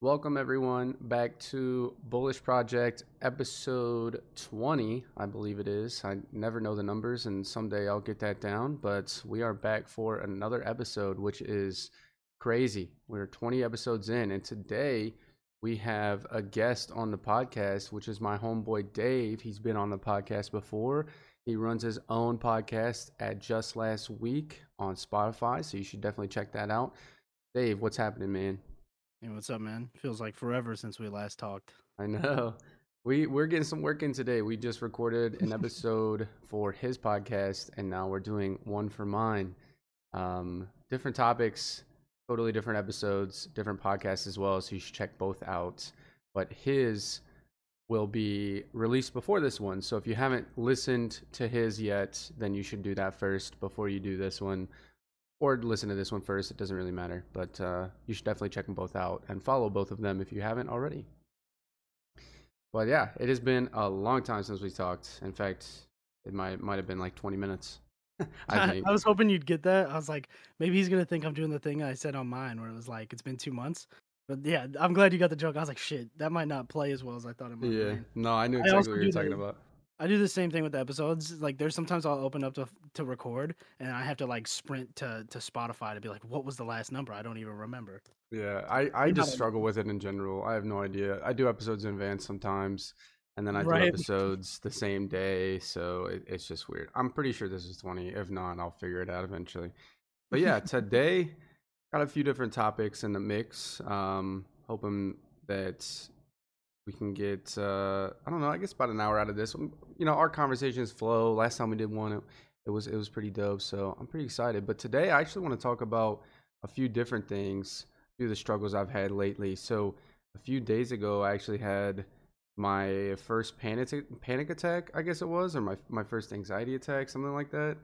Welcome everyone back to Bullish Project episode 20, I believe it is. I never know the numbers and someday I'll get that down, but we are back for another episode which is crazy. We're 20 episodes in and today we have a guest on the podcast which is my homeboy Dave. He's been on the podcast before. He runs his own podcast at Just Last Week on Spotify, so you should definitely check that out. Dave, what's happening, man? Hey, what's up, man? Feels like forever since we last talked. I know. We we're getting some work in today. We just recorded an episode for his podcast, and now we're doing one for mine. Um, different topics, totally different episodes, different podcasts as well. So you should check both out. But his will be released before this one. So if you haven't listened to his yet, then you should do that first before you do this one or listen to this one first. It doesn't really matter, but uh, you should definitely check them both out and follow both of them if you haven't already. But yeah, it has been a long time since we talked. In fact, it might might have been like 20 minutes. I, think. I was hoping you'd get that. I was like, maybe he's gonna think I'm doing the thing I said on mine, where it was like, it's been two months. But yeah, I'm glad you got the joke. I was like, shit, that might not play as well as I thought it might. Yeah, no, I knew exactly I what you were talking about. I do the same thing with the episodes. Like there's sometimes I'll open up to to record and I have to like sprint to to Spotify to be like, what was the last number? I don't even remember. Yeah, I I just struggle with it in general. I have no idea. I do episodes in advance sometimes, and then I do right. episodes the same day, so it, it's just weird. I'm pretty sure this is 20. If not, I'll figure it out eventually. But yeah, today got a few different topics in the mix. Um, hoping that we can get uh, I don't know, I guess about an hour out of this. You know, our conversations flow. Last time we did one, it, it was it was pretty dope. So I'm pretty excited. But today I actually want to talk about a few different things, a few of the struggles I've had lately. So a few days ago, I actually had my first panic panic attack, I guess it was, or my my first anxiety attack, something like that.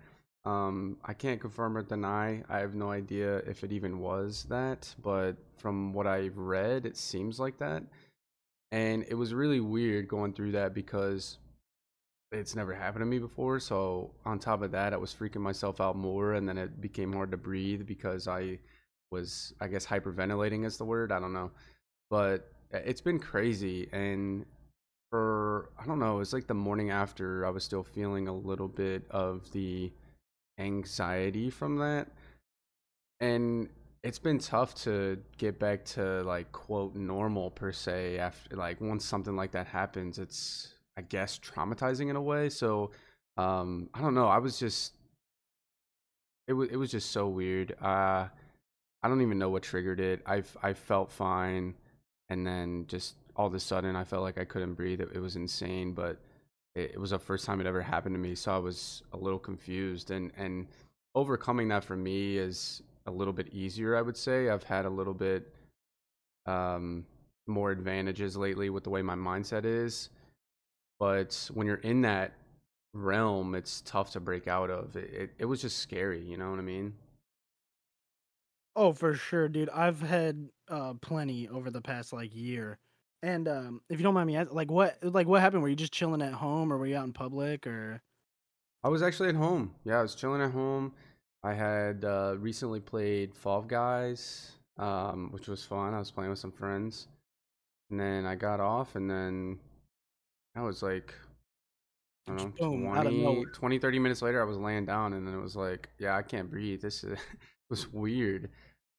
Um, I can't confirm or deny. I have no idea if it even was that, but from what I've read, it seems like that. And it was really weird going through that because it's never happened to me before. So on top of that, I was freaking myself out more, and then it became hard to breathe because I was, I guess, hyperventilating is the word. I don't know, but it's been crazy. And for I don't know, it's like the morning after, I was still feeling a little bit of the anxiety from that, and it's been tough to get back to like quote normal per se after like once something like that happens it's i guess traumatizing in a way. So um i don't know i was just it was it was just so weird. Uh i don't even know what triggered it. I i felt fine and then just all of a sudden i felt like i couldn't breathe. It, it was insane but it, it was the first time it ever happened to me so i was a little confused. And and overcoming that for me is a little bit easier, I would say. I've had a little bit um, more advantages lately with the way my mindset is. But when you're in that realm, it's tough to break out of. It, it, it was just scary, you know what I mean? Oh, for sure, dude. I've had uh, plenty over the past like year. And um, if you don't mind me, asking, like what, like what happened? Were you just chilling at home, or were you out in public, or? I was actually at home. Yeah, I was chilling at home. I had uh, recently played Fall Guys, um, which was fun. I was playing with some friends, and then I got off, and then I was like, I don't know, Boom, 20, 20, 30 minutes later, I was laying down, and then it was like, yeah, I can't breathe. This is, was weird.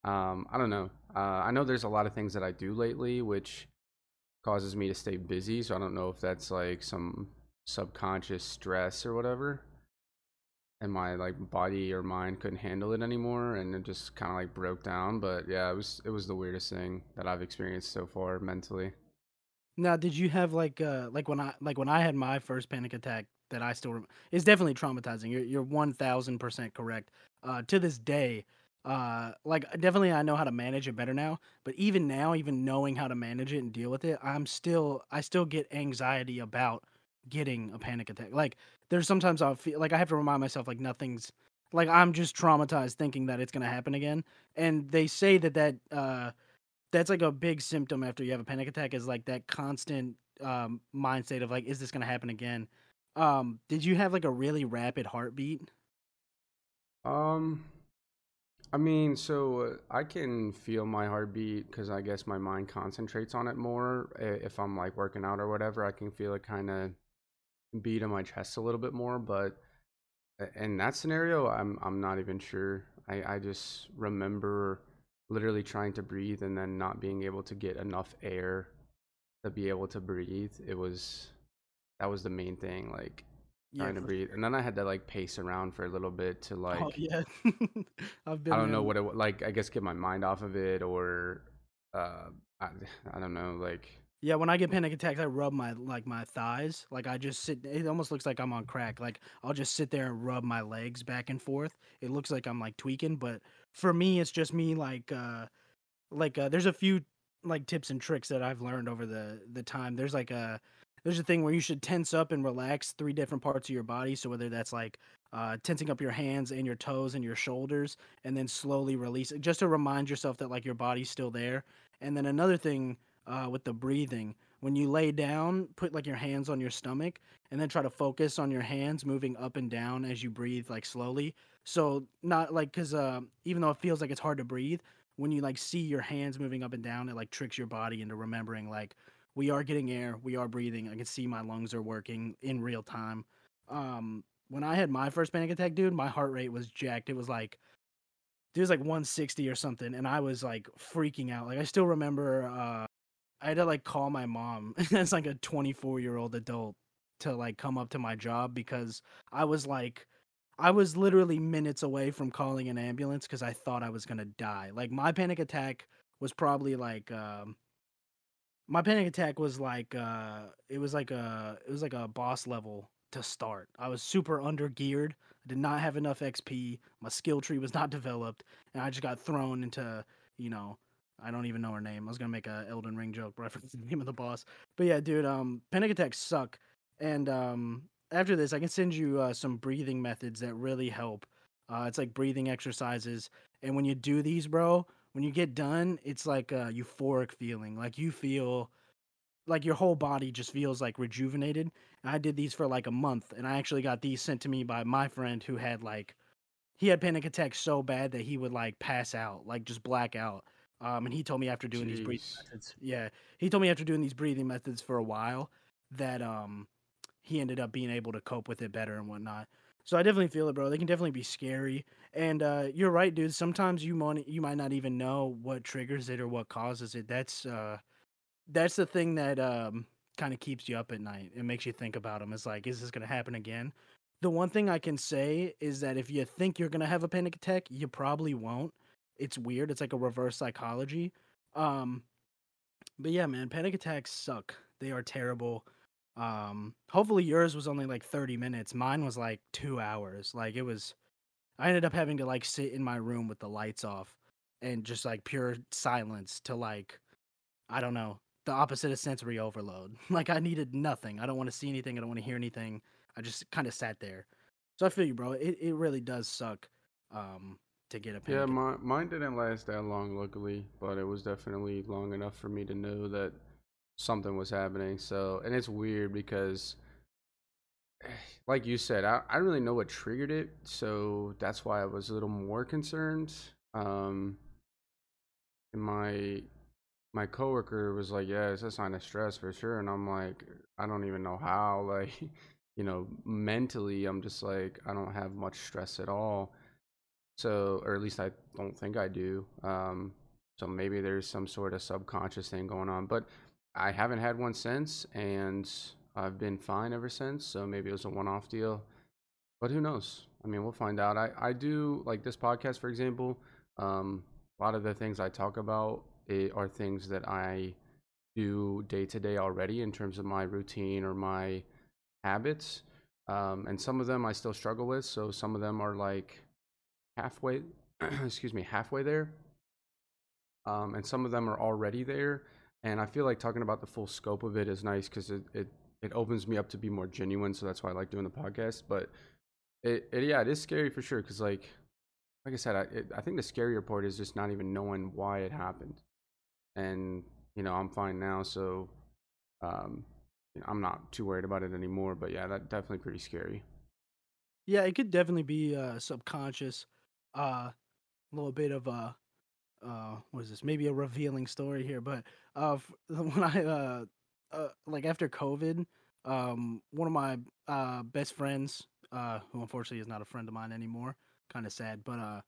Um, I don't know. Uh, I know there's a lot of things that I do lately, which causes me to stay busy. So I don't know if that's like some subconscious stress or whatever and my like body or mind couldn't handle it anymore and it just kind of like broke down but yeah it was it was the weirdest thing that i've experienced so far mentally. Now did you have like uh like when i like when i had my first panic attack that i still rem- it's definitely traumatizing you're, you're 1000% correct uh to this day uh like definitely i know how to manage it better now but even now even knowing how to manage it and deal with it i'm still i still get anxiety about getting a panic attack like there's sometimes I'll feel like I have to remind myself like nothing's like I'm just traumatized thinking that it's gonna happen again. And they say that that uh, that's like a big symptom after you have a panic attack is like that constant um, mind state of like, is this gonna happen again? Um, did you have like a really rapid heartbeat? Um, I mean, so uh, I can feel my heartbeat because I guess my mind concentrates on it more. If I'm like working out or whatever, I can feel it kind of beat on my chest a little bit more. But in that scenario, I'm I'm not even sure. I I just remember literally trying to breathe and then not being able to get enough air to be able to breathe. It was that was the main thing. Like yeah, trying to breathe, and then I had to like pace around for a little bit to oh, like. Oh yeah, I've been. I don't know what it like. I guess get my mind off of it, or uh, I, I don't know, like. Yeah, when I get panic attacks, I rub my like my thighs. Like I just sit. It almost looks like I'm on crack. Like I'll just sit there and rub my legs back and forth. It looks like I'm like tweaking, but for me, it's just me like uh, like uh, there's a few like tips and tricks that I've learned over the the time. There's like a there's a thing where you should tense up and relax three different parts of your body. So whether that's like uh, tensing up your hands and your toes and your shoulders, and then slowly release it, just to remind yourself that like your body's still there. And then another thing uh, with the breathing, when you lay down, put like your hands on your stomach, and then try to focus on your hands moving up and down as you breathe, like slowly. So not like because uh, even though it feels like it's hard to breathe, when you like see your hands moving up and down, it like tricks your body into remembering like we are getting air, we are breathing. I can see my lungs are working in real time. Um, when I had my first panic attack, dude, my heart rate was jacked. It was like it was like 160 or something, and I was like freaking out. Like I still remember uh, I had to like call my mom as like a 24 year old adult to like come up to my job because I was like I was literally minutes away from calling an ambulance because I thought I was gonna die. Like my panic attack was probably like um, my panic attack was like uh it was like a it was like a boss level to start. I was super under geared. I did not have enough XP. My skill tree was not developed, and I just got thrown into you know I don't even know her name. I was gonna make a Elden Ring joke but I reference the name of the boss, but yeah, dude. Um, panic attacks suck, and um, after this, I can send you uh, some breathing methods that really help. Uh, it's like breathing exercises, and when you do these, bro, when you get done, it's like a euphoric feeling. Like you feel like your whole body just feels like rejuvenated. And I did these for like a month and I actually got these sent to me by my friend who had like he had panic attacks so bad that he would like pass out, like just black out. Um, and he told me after doing Jeez. these breathing methods, yeah, he told me after doing these breathing methods for a while that um he ended up being able to cope with it better and whatnot. So I definitely feel it, bro. They can definitely be scary. And uh, you're right, dude. Sometimes you might you might not even know what triggers it or what causes it. That's uh, that's the thing that um, kind of keeps you up at night. It makes you think about them. It's like, is this gonna happen again? The one thing I can say is that if you think you're gonna have a panic attack, you probably won't. It's weird. It's like a reverse psychology. Um, but yeah, man, panic attacks suck. They are terrible. Um, hopefully yours was only like 30 minutes. Mine was like two hours. Like it was, I ended up having to like sit in my room with the lights off and just like pure silence to like, I don't know, the opposite of sensory overload. like I needed nothing. I don't want to see anything. I don't want to hear anything. I just kind of sat there. So I feel you, bro. It it really does suck. Um, to get a panic. Yeah, my, mine didn't last that long, luckily, but it was definitely long enough for me to know that something was happening. So, and it's weird because, like you said, I, I really know what triggered it. So that's why I was a little more concerned. Um, and my my coworker was like, "Yeah, it's a sign of stress for sure," and I'm like, "I don't even know how." Like, you know, mentally, I'm just like, I don't have much stress at all. So, or at least I don't think I do. Um, so maybe there's some sort of subconscious thing going on, but I haven't had one since, and I've been fine ever since. So maybe it was a one-off deal, but who knows? I mean, we'll find out. I I do like this podcast, for example. Um, a lot of the things I talk about eh, are things that I do day to day already in terms of my routine or my habits. Um, and some of them I still struggle with. So some of them are like halfway, excuse me, halfway there. Um, and some of them are already there and I feel like talking about the full scope of it is nice because it, it it opens me up to be more genuine. So that's why I like doing the podcast. But it, it yeah, it is scary for sure. Because like like I said, I it, I think the scarier part is just not even knowing why it happened. And you know, I'm fine now, so um, you know, I'm not too worried about it anymore. But yeah, that definitely pretty scary. Yeah, it could definitely be uh, subconscious. Uh, a little bit of a uh what is this maybe a revealing story here but uh when i uh, uh like after covid um one of my uh best friends uh who unfortunately is not a friend of mine anymore kind of sad but uh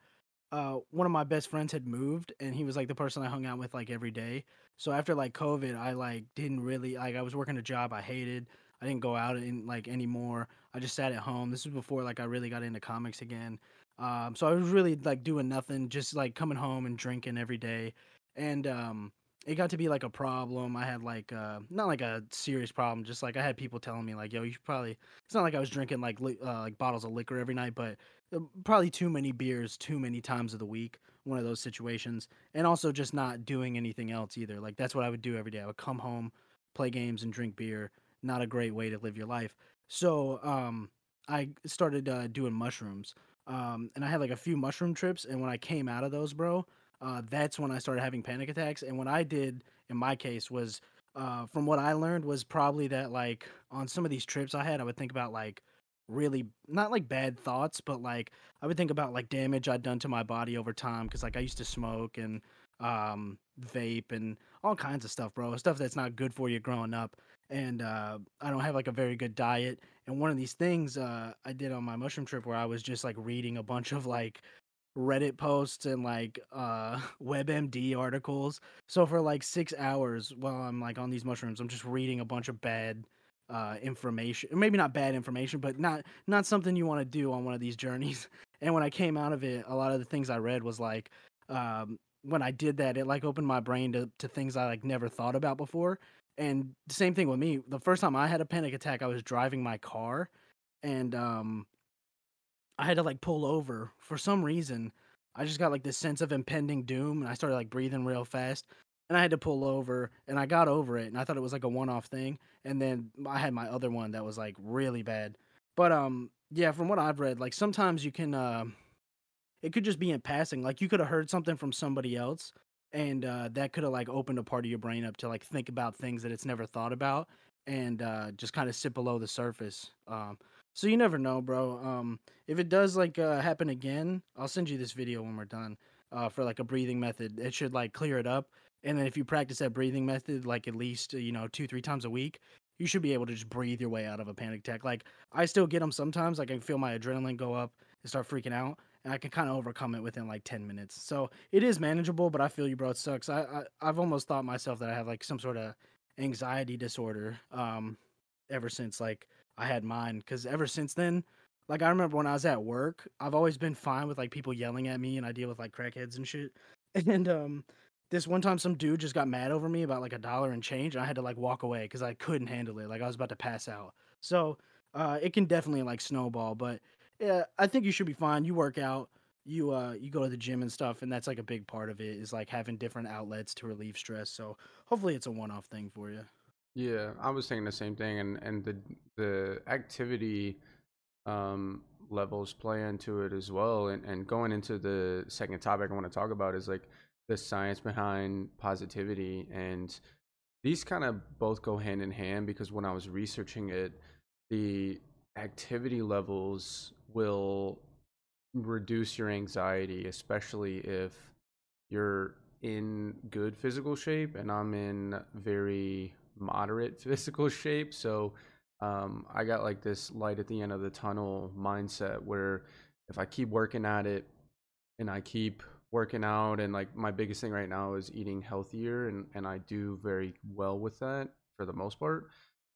uh one of my best friends had moved and he was like the person I hung out with like every day. So after like COVID, I like didn't really like I was working a job I hated. I didn't go out in like anymore. I just sat at home. This was before like I really got into comics again. Um so I was really like doing nothing, just like coming home and drinking every day. And um it got to be like a problem. I had like uh not like a serious problem, just like I had people telling me like, "Yo, you should probably." It's not like I was drinking like li- uh, like bottles of liquor every night, but uh, probably too many beers too many times of the week one of those situations and also just not doing anything else either like that's what i would do every day i would come home play games and drink beer not a great way to live your life so um i started uh, doing mushrooms um and i had like a few mushroom trips and when i came out of those bro uh that's when i started having panic attacks and what i did in my case was uh from what i learned was probably that like on some of these trips i had i would think about like really not like bad thoughts, but like I would think about like damage I'd done to my body over time because like I used to smoke and um vape and all kinds of stuff, bro. Stuff that's not good for you growing up. And uh I don't have like a very good diet. And one of these things uh I did on my mushroom trip where I was just like reading a bunch of like Reddit posts and like uh WebMD articles. So for like 6 hours while I'm like on these mushrooms, I'm just reading a bunch of bad uh, information maybe not bad information but not not something you want to do on one of these journeys and when i came out of it a lot of the things i read was like um, when i did that it like opened my brain to, to things i like never thought about before and the same thing with me the first time i had a panic attack i was driving my car and um i had to like pull over for some reason i just got like this sense of impending doom and i started like breathing real fast and I had to pull over and I got over it and I thought it was like a one off thing. And then I had my other one that was like really bad. But um yeah, from what I've read, like sometimes you can uh it could just be in passing. Like you could have heard something from somebody else and uh that could have like opened a part of your brain up to like think about things that it's never thought about and uh just kind of sit below the surface. Um so you never know, bro. Um if it does like uh happen again, I'll send you this video when we're done. Uh for like a breathing method. It should like clear it up and then if you practice that breathing method like at least you know two three times a week you should be able to just breathe your way out of a panic attack like i still get them sometimes like i can feel my adrenaline go up and start freaking out and i can kind of overcome it within like 10 minutes. So it is manageable but i feel you bro it sucks. I, I i've almost thought myself that i have like some sort of anxiety disorder um ever since like i had mine because ever since then like i remember when i was at work i've always been fine with like people yelling at me and i deal with like crackheads and shit. And um this one time some dude just got mad over me about like a dollar and change and i had to like walk away because i couldn't handle it like i was about to pass out. So uh it can definitely like snowball but yeah i think you should be fine. You work out you uh you go to the gym and stuff and that's like a big part of it is like having different outlets to relieve stress so hopefully it's a one-off thing for you. Yeah i was saying the same thing and and the the activity um levels play into it as well and and going into the second topic i want to talk about is like the science behind positivity and these kind of both go hand in hand because when I was researching it, the activity levels will reduce your anxiety, especially if you're in good physical shape and I'm in very moderate physical shape. So um, I got like this light at the end of the tunnel mindset where if I keep working at it and I keep working out and like my biggest thing right now is eating healthier and and I do very well with that for the most part.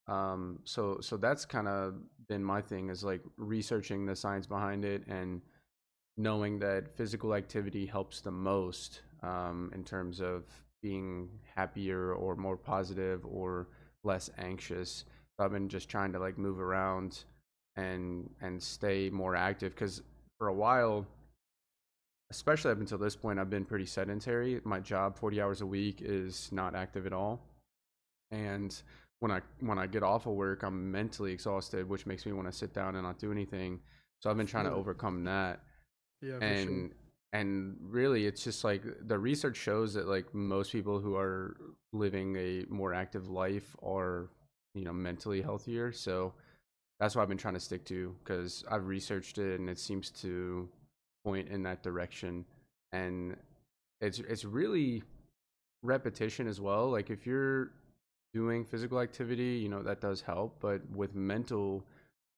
Um so so that's kind of been my thing is like researching the science behind it and knowing that physical activity helps the most um in terms of being happier or more positive or less anxious. So I've been just trying to like move around and and stay more active cuz for a while especially up until this point, I've been pretty sedentary. My job, 40 hours a week, is not active at all. And when I when I get off of work, I'm mentally exhausted, which makes me want to sit down and not do anything. So I've been trying to overcome that. Yeah, and sure. and really, it's just like the research shows that like most people who are living a more active life are you know mentally healthier. So that's what I've been trying to stick to because I've researched it and it seems to point in that direction. and it's it's really repetition as well. Like if you're doing physical activity, you know, that does help, but with mental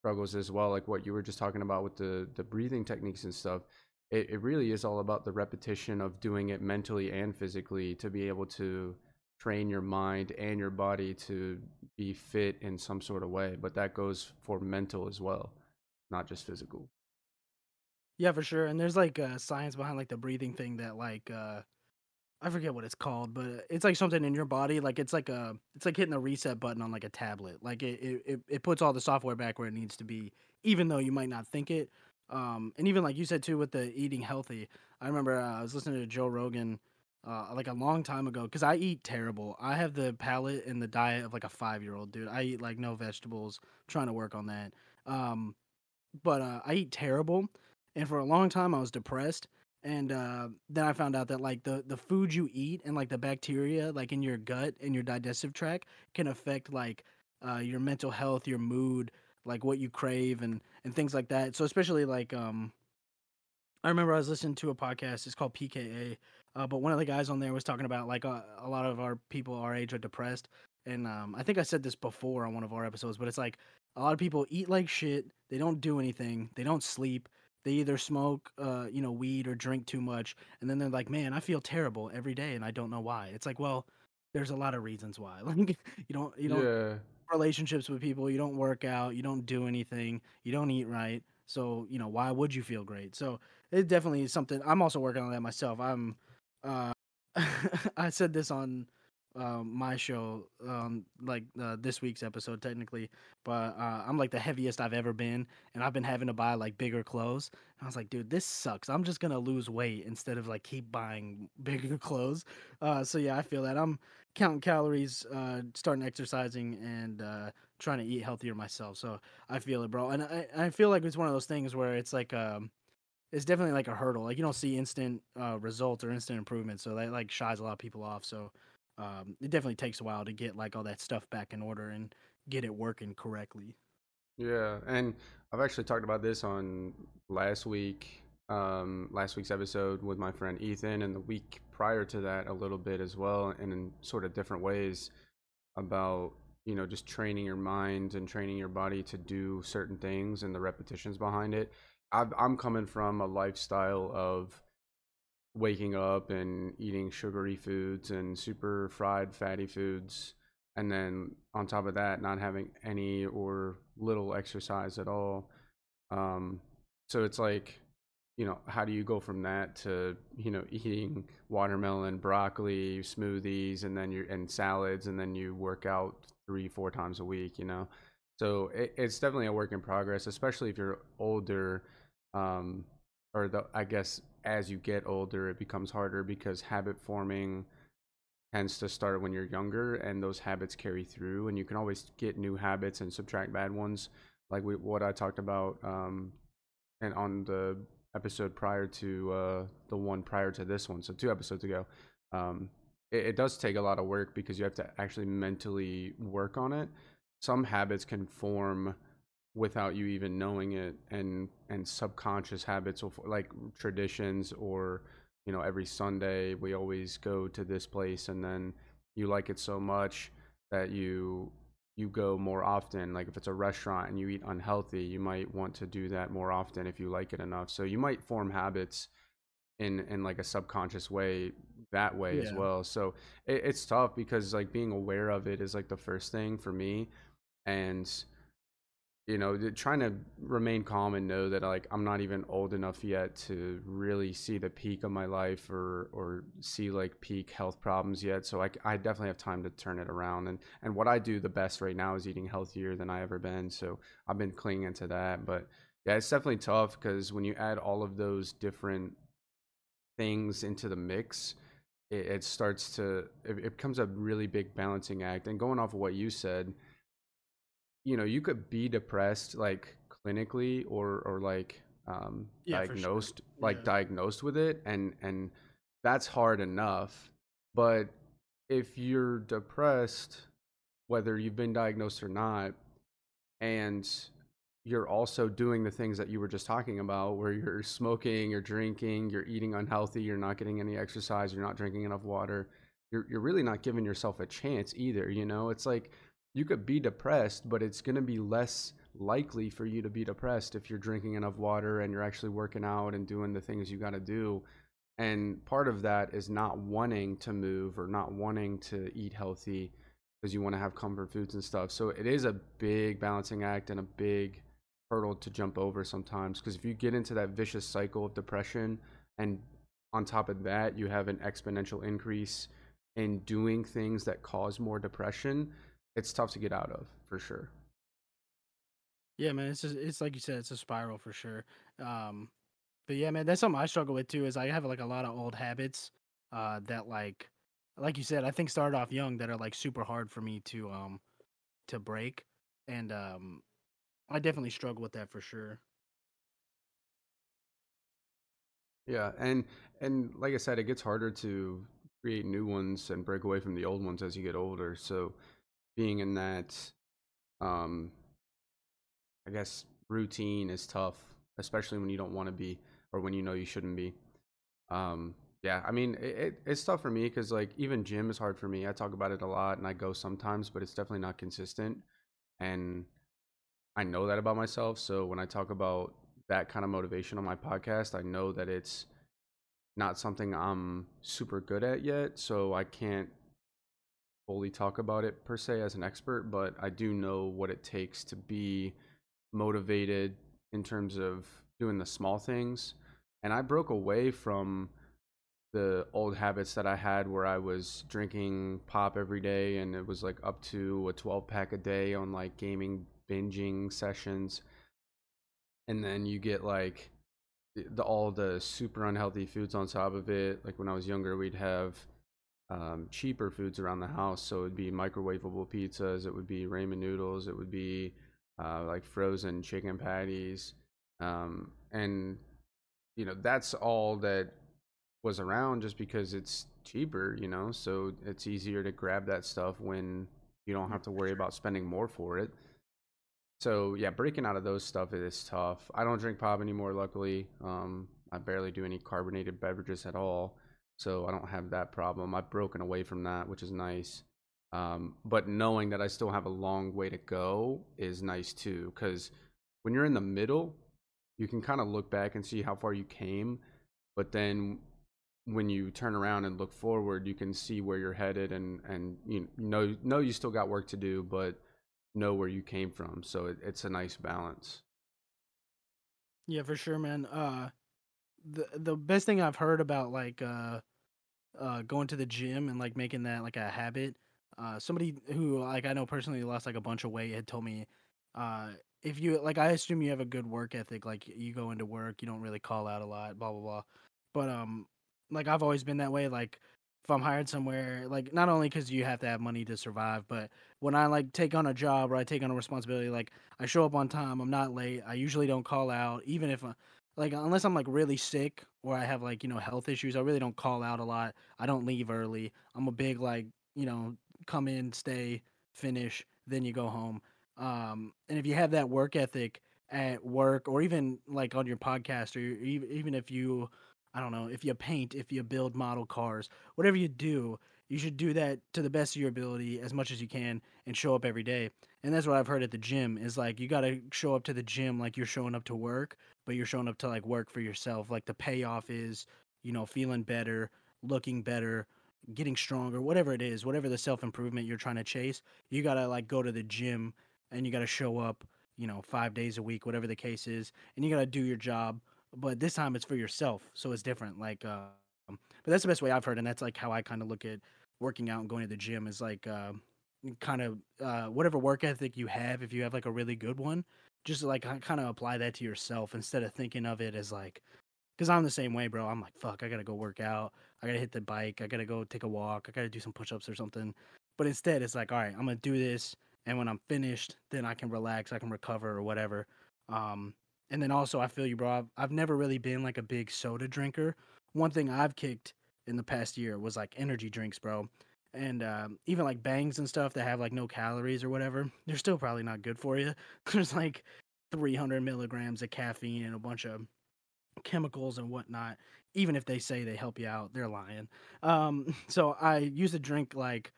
struggles as well, like what you were just talking about with the the breathing techniques and stuff, it, it really is all about the repetition of doing it mentally and physically to be able to train your mind and your body to be fit in some sort of way. But that goes for mental as well, not just physical. Yeah, for sure. And there's like uh, science behind like the breathing thing that like uh I forget what it's called, but it's like something in your body. Like it's like a it's like hitting the reset button on like a tablet. Like it it, it puts all the software back where it needs to be, even though you might not think it. Um, and even like you said too with the eating healthy. I remember uh, I was listening to Joe Rogan uh, like a long time ago because I eat terrible. I have the palate and the diet of like a five year old dude. I eat like no vegetables. I'm trying to work on that. Um, but uh, I eat terrible, and for a long time I was depressed. And uh, then I found out that like the the food you eat and like the bacteria like in your gut and your digestive tract can affect like uh, your mental health, your mood, like what you crave and and things like that. So especially like um I remember I was listening to a podcast. It's called PKA, uh, but one of the guys on there was talking about like uh, a lot of our people our age are depressed, and um, I think I said this before on one of our episodes, but it's like a lot of people eat like shit. They don't do anything. They don't sleep. They either smoke, uh, you know, weed or drink too much, and then they're like, "Man, I feel terrible every day, and I don't know why." It's like, well, there's a lot of reasons why. Like, you don't, you don't Yeah. relationships with people. You don't work out. You don't do anything. You don't eat right. So you know, why would you feel great? So it definitely is something. I'm also working on that myself. I'm, uh, I said this on um, my show, um, like uh, this week's episode technically, but uh, I'm like the heaviest I've ever been, and I've been having to buy like bigger clothes. And I was like, dude, this sucks. I'm just gonna lose weight instead of like keep buying bigger clothes. Uh, so yeah, I feel that I'm counting calories, uh, starting exercising, and uh, trying to eat healthier myself. So I feel it, bro. And I, I feel like it's one of those things where it's like um, it's definitely like a hurdle. Like you don't see instant uh, results or instant improvement, so that like shies a lot of people off. So um, it definitely takes a while to get like all that stuff back in order and get it working correctly. Yeah, and I've actually talked about this on last week, um, last week's episode with my friend Ethan, and the week prior to that a little bit as well, and in sort of different ways about you know just training your mind and training your body to do certain things and the repetitions behind it. I've, I'm coming from a lifestyle of waking up and eating sugary foods and super fried fatty foods and then on top of that not having any or little exercise at all. Um, so it's like you know how do you go from that to you know eating watermelon broccoli smoothies and then you and salads and then you work out three four times a week you know? So it, it's definitely a work in progress especially if you're older um, or the i guess as you get older, it becomes harder because habit forming tends to start when you're younger, and those habits carry through. And you can always get new habits and subtract bad ones, like we, what I talked about, um, and on the episode prior to uh, the one prior to this one, so two episodes ago. Um, it, it does take a lot of work because you have to actually mentally work on it. Some habits can form without you even knowing it and and subconscious habits of like traditions or you know every sunday we always go to this place and then you like it so much that you you go more often. Like if it's a restaurant and you eat unhealthy you might want to do that more often if you like it enough. So you might form habits in in like a subconscious way that way yeah. as well. So it, it's tough because like being aware of it is like the first thing for me. And you know trying to remain calm and know that like i'm not even old enough yet to really see the peak of my life or or see like peak health problems yet. So i, I definitely have time to turn it around. And and what i do the best right now is eating healthier than i ever been. So i've been clinging to that. But yeah it's definitely tough because when you add all of those different things into the mix it, it starts to it, it becomes a really big balancing act. And going off of what you said you know you could be depressed like clinically or or like um yeah, diagnosed sure. like yeah. diagnosed with it and and that's hard enough but if you're depressed whether you've been diagnosed or not and you're also doing the things that you were just talking about where you're smoking, you're drinking, you're eating unhealthy, you're not getting any exercise, you're not drinking enough water. You're you're really not giving yourself a chance either, you know? It's like you could be depressed, but it's going to be less likely for you to be depressed if you're drinking enough water and you're actually working out and doing the things you got to do. And part of that is not wanting to move or not wanting to eat healthy because you want to have comfort foods and stuff. So it is a big balancing act and a big hurdle to jump over sometimes because if you get into that vicious cycle of depression and on top of that you have an exponential increase in doing things that cause more depression, it's tough to get out of for sure. Yeah, man, it's just, it's like you said, it's a spiral for sure. Um, but yeah, man, that's something I struggle with too. Is I have like a lot of old habits uh, that like, like you said, I think started off young that are like super hard for me to um to break, and um, I definitely struggle with that for sure. Yeah, and and like I said, it gets harder to create new ones and break away from the old ones as you get older. So being in that um I guess routine is tough, especially when you don't want to be or when you know you shouldn't be. Um, yeah, I mean, it, it, it's tough for me because like even gym is hard for me. I talk about it a lot and I go sometimes, but it's definitely not consistent. And I know that about myself. So when I talk about that kind of motivation on my podcast, I know that it's not something I'm super good at yet. So I can't fully talk about it per se as an expert, but I do know what it takes to be motivated in terms of doing the small things. And I broke away from the old habits that I had where I was drinking pop every day and it was like up to a 12 pack a day on like gaming binging sessions. And then you get like the, all the super unhealthy foods on top of it. Like when I was younger, we'd have um, cheaper foods around the house. So it'd be microwavable pizzas, it would be ramen noodles, it would be uh, like frozen chicken patties, um, and you know that's all that was around just because it's cheaper, you know. So it's easier to grab that stuff when you don't have to worry about spending more for it. So yeah, breaking out of those stuff is tough. I don't drink pop anymore, luckily. Um, I barely do any carbonated beverages at all, so I don't have that problem. I've broken away from that, which is nice. Um, but knowing that I still have a long way to go is nice too, because when you're in the middle, you can kind of look back and see how far you came. But then when you turn around and look forward, you can see where you're headed and, and you know, know you still got work to do, but know where you came from. So it, it's a nice balance. Yeah, for sure, man. Uh, the the best thing I've heard about like uh, uh, going to the gym and like making that like a habit uh, somebody who like I know personally lost like a bunch of weight had told me, uh, if you like, I assume you have a good work ethic. Like you go into work, you don't really call out a lot, blah blah blah. But um, like I've always been that way. Like if I'm hired somewhere, like not only because you have to have money to survive, but when I like take on a job or I take on a responsibility, like I show up on time, I'm not late. I usually don't call out, even if. I, uh, like unless I'm like really sick or I have like you know health issues, I really don't call out a lot. I don't leave early. I'm a big like you know come in, stay, finish, then you go home. Um, and if you have that work ethic at work or even like on your podcast or even if you I don't know, if you paint, if you build model cars, whatever you do, you should do that to the best of your ability as much as you can and show up every day. And that's what I've heard at the gym is like you got to show up to the gym like you're showing up to work, but you're showing up to like work for yourself. Like the payoff is, you know, feeling better, looking better, getting stronger, whatever it is, whatever the self improvement you're trying to chase, you gotta like go to the gym and you gotta show up, you know, five days a week, whatever the case is, and you gotta do your job. But this time it's for yourself, so it's different. Like, uh, but that's the best way I've heard, and that's like how I kind of look at working out and going to the gym is like, uh, kind of uh, whatever work ethic you have. If you have like a really good one, just like kind of apply that to yourself instead of thinking of it as like because I'm the same way, bro. I'm like, fuck, I gotta go work out. I gotta hit the bike. I gotta go take a walk. I gotta do some push ups or something. But instead, it's like, all right, I'm gonna do this. And when I'm finished, then I can relax. I can recover or whatever. Um, and then also, I feel you, bro. I've, I've never really been like a big soda drinker. One thing I've kicked in the past year was like energy drinks, bro. And um, even like bangs and stuff that have like no calories or whatever, they're still probably not good for you. There's like 300 milligrams of caffeine and a bunch of chemicals and whatnot. Even if they say they help you out, they're lying. Um, so I used to drink like,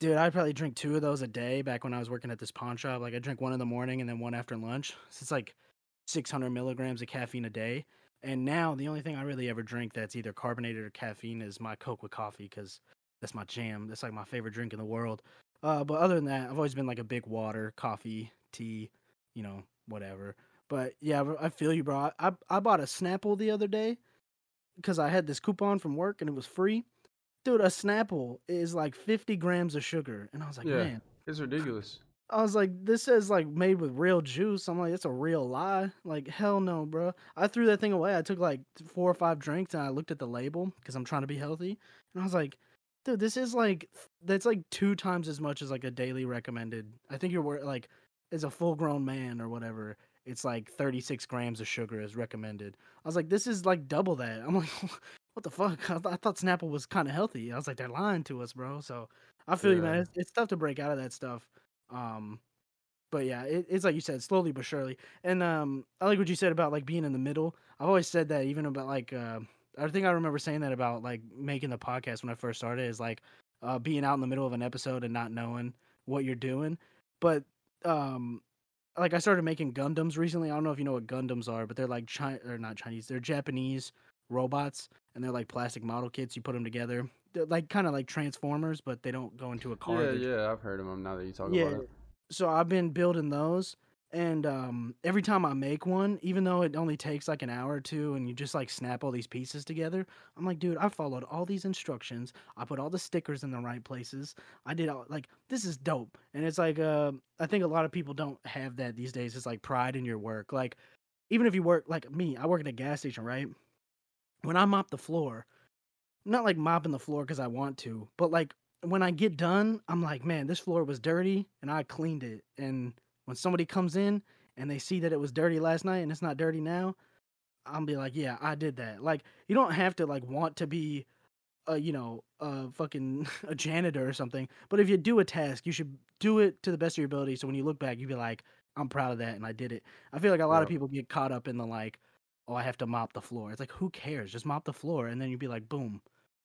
dude, I'd probably drink two of those a day back when I was working at this pawn shop. Like I drink one in the morning and then one after lunch. So it's like 600 milligrams of caffeine a day. And now the only thing I really ever drink that's either carbonated or caffeine is my Coke with coffee because that's my jam. That's like my favorite drink in the world. Uh, but other than that, I've always been like a big water, coffee, tea, you know, whatever. But yeah, I feel you, bro. I I bought a Snapple the other day because I had this coupon from work and it was free. Dude, a Snapple is like 50 grams of sugar, and I was like, yeah, man, it's ridiculous. I was like, this says like made with real juice. I'm like, it's a real lie. Like, hell no, bro. I threw that thing away. I took like four or five drinks and I looked at the label because I'm trying to be healthy, and I was like, dude, this is like that's like two times as much as like a daily recommended. I think you're like as a full grown man or whatever it's like 36 grams of sugar is recommended. I was like, this is like double that. I'm like, what the fuck? I, th- I thought Snapple was kind of healthy. I was like, they're lying to us, bro. So I feel yeah. you, man. It's, it's, tough to break out of that stuff. Um, but yeah, it, it's like you said, slowly but surely. And um, I like what you said about like being in the middle. I've always said that, even about like, uh, I think I remember saying that about like making the podcast when I first started is like uh, being out in the middle of an episode and not knowing what you're doing. But um, like I started making Gundams recently. I don't know if you know what Gundams are, but they're like China or not Chinese. They're Japanese robots, and they're like plastic model kits. You put them together. Like kind of like Transformers, but they don't go into a car. Yeah, yeah, I've heard of them. Now that you talk yeah. about it. So I've been building those, and um, every time I make one, even though it only takes like an hour or two, and you just like snap all these pieces together, I'm like, dude, I followed all these instructions. I put all the stickers in the right places. I did all like this is dope. And it's like, uh, I think a lot of people don't have that these days. It's like pride in your work. Like, even if you work like me, I work at a gas station, right? When I mop the floor, not like mopping the floor because I want to, but like when I get done, I'm like, man, this floor was dirty, and I cleaned it, and when somebody comes in and they see that it was dirty last night and it's not dirty now, I'll be like, yeah, I did that. Like, you don't have to like want to be a you know a fucking a janitor or something, but if you do a task, you should do it to the best of your ability. So when you look back, you be like, I'm proud of that and I did it. I feel like a lot of people get caught up in the like, oh, I have to mop the floor. It's like, who cares? Just mop the floor, and then you'd be like, boom.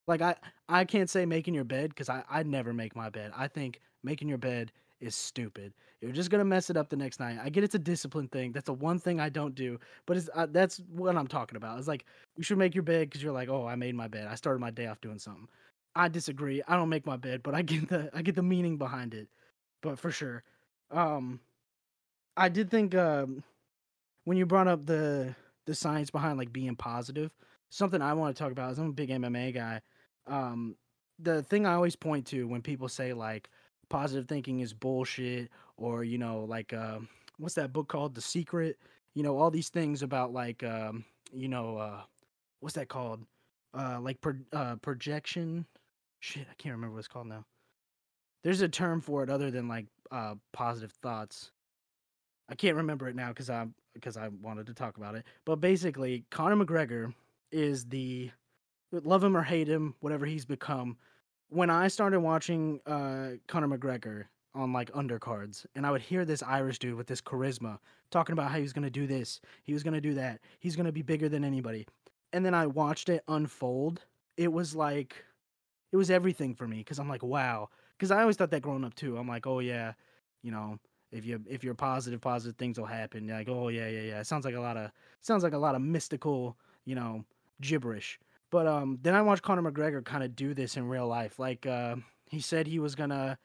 Like I, I can't say making your bed because I, I never make my bed. I think making your bed is stupid. You're just gonna mess it up the next night. I get it's a discipline thing. That's the one thing I don't do, but it's uh, that's what I'm talking about. It's like you should make your bed because you're like, oh, I made my bed. I started my day off doing something. I disagree. I don't make my bed, but I get the I get the meaning behind it. But for sure, um, I did think um, when you brought up the the science behind like being positive, something I want to talk about is I'm a big MMA guy. Um, the thing I always point to when people say like positive thinking is bullshit or you know like uh, what's that book called? The secret? You know all these things about like um, you know uh, what's that called? Uh, like pro- uh, projection? Shit i can't remember what it's called now. There's a term for it other than like uh, positive thoughts. I can't remember it now because i because i wanted to talk about it. But basically conor mcgregor is the love him or hate him whatever he's become when I started watching uh, Conor McGregor on like undercards, and I would hear this Irish dude with this charisma talking about how he was gonna do this, he was gonna do that, he's gonna be bigger than anybody, and then I watched it unfold. It was like, it was everything for me because I'm like, wow. Because I always thought that growing up too. I'm like, oh yeah, you know, if you if you're positive, positive things will happen. You're like, oh yeah, yeah, yeah. It sounds like a lot of sounds like a lot of mystical, you know, gibberish. But um, then I watched Conor McGregor kind of do this in real life. Like uh, he said he was gonna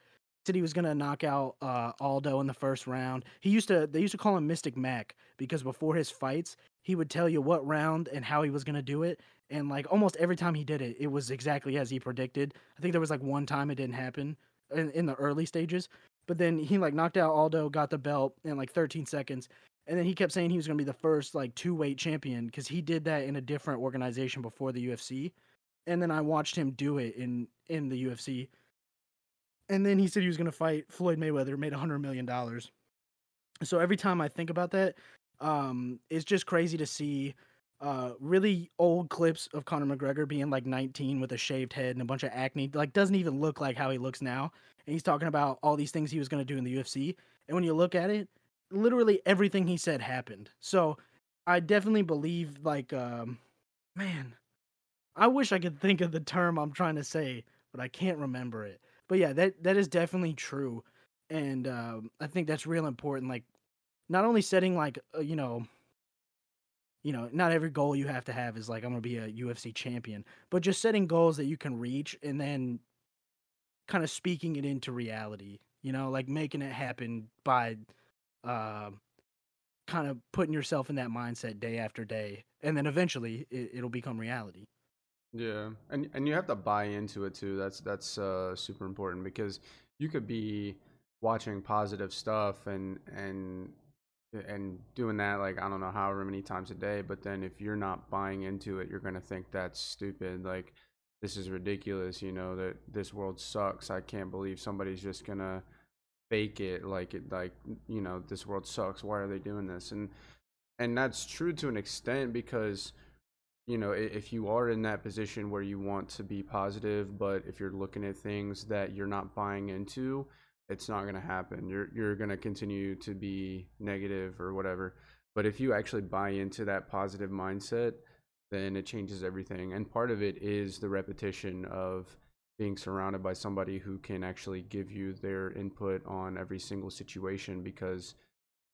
said he was gonna knock out uh, Aldo in the first round. He used to they used to call him Mystic Mac because before his fights he would tell you what round and how he was gonna do it. And like almost every time he did it, it was exactly as he predicted. I think there was like one time it didn't happen in, in the early stages, but then he like knocked out Aldo, got the belt in like 13 seconds, and then he kept saying he was going to be the first like two weight champion because he did that in a different organization before the UFC. And then I watched him do it in in the UFC. And then he said he was going to fight Floyd Mayweather, made a hundred million dollars. So every time I think about that, um, it's just crazy to see uh, really old clips of Conor McGregor being like 19 with a shaved head and a bunch of acne. Like doesn't even look like how he looks now. And he's talking about all these things he was going to do in the UFC. And when you look at it, literally everything he said happened. So I definitely believe like um man, I wish I could think of the term I'm trying to say, but I can't remember it. But yeah, that that is definitely true. And um I think that's real important like not only setting like uh, you know you know, not every goal you have to have is like I'm going to be a UFC champion, but just setting goals that you can reach and then kind of speaking it into reality, you know, like making it happen by uh, kind of putting yourself in that mindset day after day, and then eventually it, it'll become reality. Yeah, and and you have to buy into it too. That's that's uh, super important because you could be watching positive stuff and and and doing that like I don't know however many times a day, but then if you're not buying into it, you're gonna think that's stupid. Like this is ridiculous. You know that this world sucks. I can't believe somebody's just gonna fake it like it like you know this world sucks why are they doing this? And and that's true to an extent because you know if you are in that position where you want to be positive but if you're looking at things that you're not buying into it's not going to happen. You're you're going to continue to be negative or whatever. But if you actually buy into that positive mindset then it changes everything. And part of it is the repetition of being surrounded by somebody who can actually give you their input on every single situation because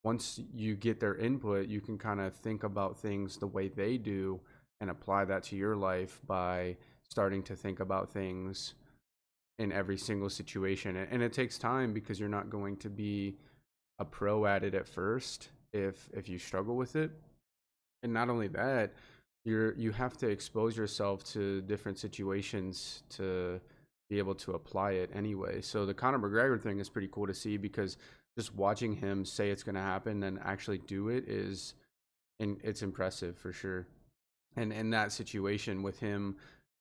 once you get their input, you can kind of think about things the way they do and apply that to your life by starting to think about things in every single situation. And it takes time because you're not going to be a pro at it at first if if you struggle with it. And not only that, you're you have to expose yourself to different situations to be able to apply it anyway. So the Conor McGregor thing is pretty cool to see because just watching him say it's going to happen and actually do it is and it's impressive for sure. And in that situation with him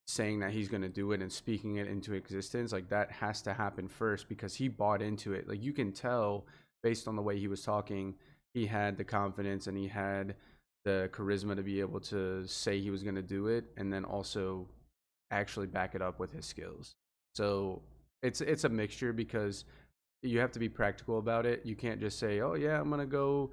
saying that he's going to do it and speaking it into existence, like that has to happen first because he bought into it. Like you can tell based on the way he was talking, he had the confidence and he had the charisma to be able to say he was going to do it and then also actually back it up with his skills. So it's it's a mixture because you have to be practical about it. You can't just say, "Oh yeah, I'm gonna go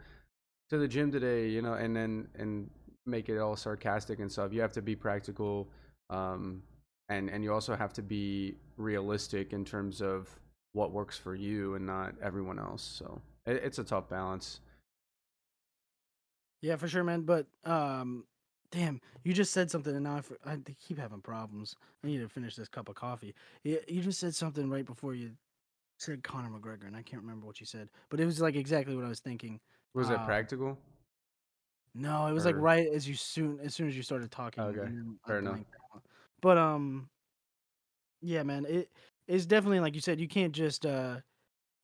to the gym today," you know, and then and make it all sarcastic and stuff. You have to be practical, um, and and you also have to be realistic in terms of what works for you and not everyone else. So it, it's a tough balance. Yeah, for sure, man. But um, Damn, you just said something, and now I, I keep having problems. I need to finish this cup of coffee. You, you just said something right before you said Conor McGregor, and I can't remember what you said, but it was like exactly what I was thinking. Was it um, practical? No, it was or... like right as you soon as soon as you started talking. Okay, fair enough. But um, yeah, man, it it's definitely like you said. You can't just uh,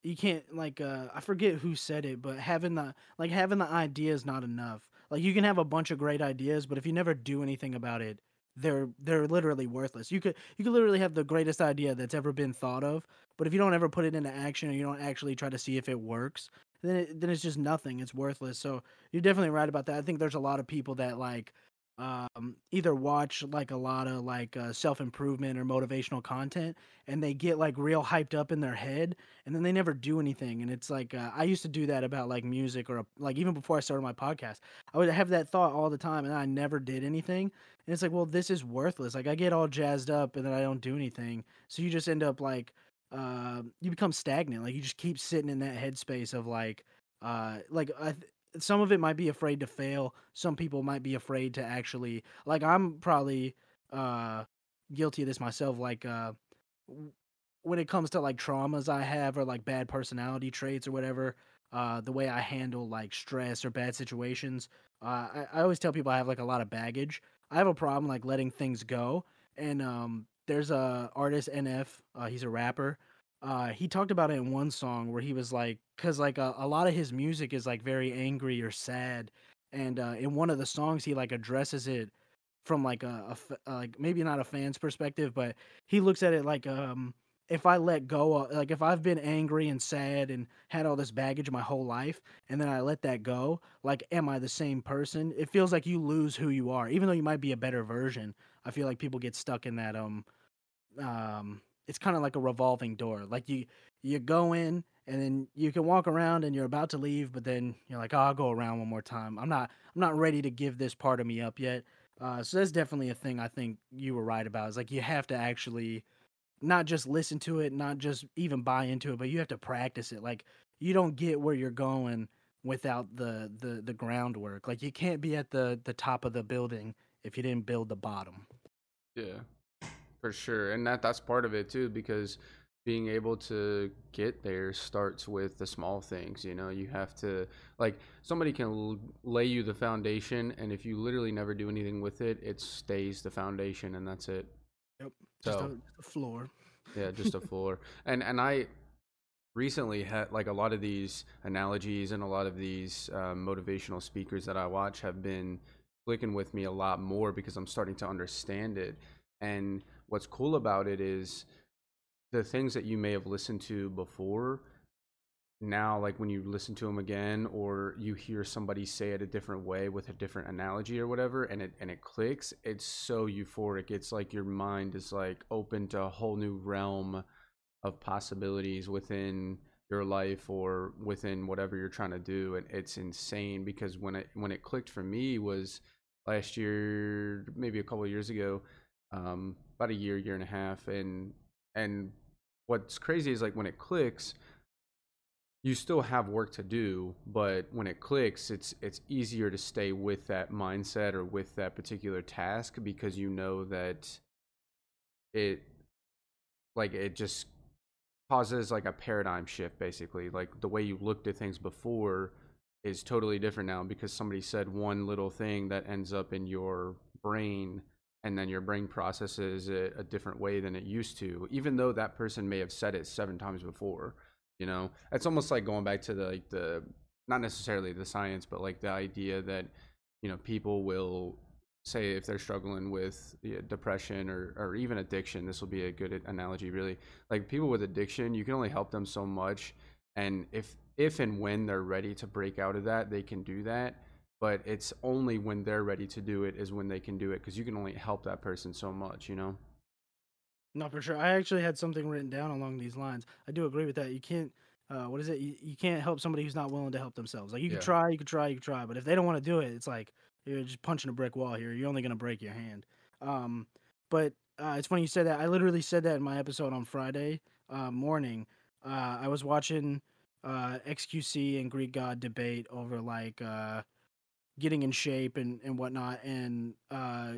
you can't like uh, I forget who said it, but having the like having the idea is not enough like you can have a bunch of great ideas, but if you never do anything about it, they're they're literally worthless. You could you could literally have the greatest idea that's ever been thought of, but if you don't ever put it into action or you don't actually try to see if it works, then it, then it's just nothing. It's worthless. So you're definitely right about that. I think there's a lot of people that like um, either watch like a lot of like uh, self improvement or motivational content, and they get like real hyped up in their head, and then they never do anything. And it's like uh, I used to do that about like music or like even before I started my podcast, I would have that thought all the time, and I never did anything. And it's like, well, this is worthless. Like I get all jazzed up, and then I don't do anything. So you just end up like uh, you become stagnant. Like you just keep sitting in that headspace of like uh like I th- some of it might be afraid to fail. Some people might be afraid to actually like I'm probably uh guilty of this myself like uh when it comes to like traumas I have or like bad personality traits or whatever, uh the way I handle like stress or bad situations, uh I, I always tell people I have like a lot of baggage. I have a problem like letting things go and um there's a artist NF, uh he's a rapper uh he talked about it in one song where he was like because like a, a lot of his music is like very angry or sad and uh in one of the songs he like addresses it from like a, a like maybe not a fan's perspective but he looks at it like um if I let go, like if I've been angry and sad and had all this baggage my whole life, and then I let that go, like, am I the same person? It feels like you lose who you are, even though you might be a better version. I feel like people get stuck in that um, um, it's kind of like a revolving door. Like you you go in and then you can walk around and you're about to leave, but then you're like, oh, I'll go around one more time. I'm not I'm not ready to give this part of me up yet. Uh, so that's definitely a thing I think you were right about. Is like you have to actually not just listen to it, not just even buy into it, but you have to practice it. Like you don't get where you're going without the the the groundwork. Like you can't be at the the top of the building if you didn't build the bottom. Yeah, for sure, and that that's part of it too because being able to get there starts with the small things you know? You have to like somebody can l- lay you the foundation and if you literally never do anything with it it stays the foundation and that's it. Yep just so, a, a floor. Yeah just a floor. And and i recently had like a lot of these analogies and a lot of these uh, motivational speakers that i watch have been clicking with me a lot more because i'm starting to understand it. And what's cool about it is the things that you may have listened to before now like when you listen to them again or you hear somebody say it a different way with a different analogy or whatever and it and it clicks it's so euphoric. It's like your mind is like open to a whole new realm of possibilities within your life or within whatever you're trying to do and it's insane because when it when it clicked for me was last year maybe a couple years ago um, about a year year and a half and and what's crazy is like when it clicks you still have work to do but when it clicks it's it's easier to stay with that mindset or with that particular task because you know that it like it just causes like a paradigm shift basically. Like the way you looked at things before is totally different now because somebody said one little thing that ends up in your brain and then your brain processes it a different way than it used to even though that person may have said it seven times before you know? It's almost like going back to the like the not necessarily the science but like the idea that you know people will say if they're struggling with depression or, or even addiction this will be a good analogy really. Like people with addiction you can only help them so much and if if and when they're ready to break out of that they can do that but it's only when they're ready to do it is when they can do it because you can only help that person so much you know? No for sure i actually had something written down along these lines i do agree with that you can't uh, what is it you, you can't help somebody who's not willing to help themselves like you can try you can try you can try but if they don't want to do it it's like you're just punching a brick wall here you're only going to break your hand um, but uh, it's funny you said that i literally said that in my episode on friday uh, morning uh, i was watching uh, xqc and greek god debate over like uh, getting in shape and and whatnot. And uh,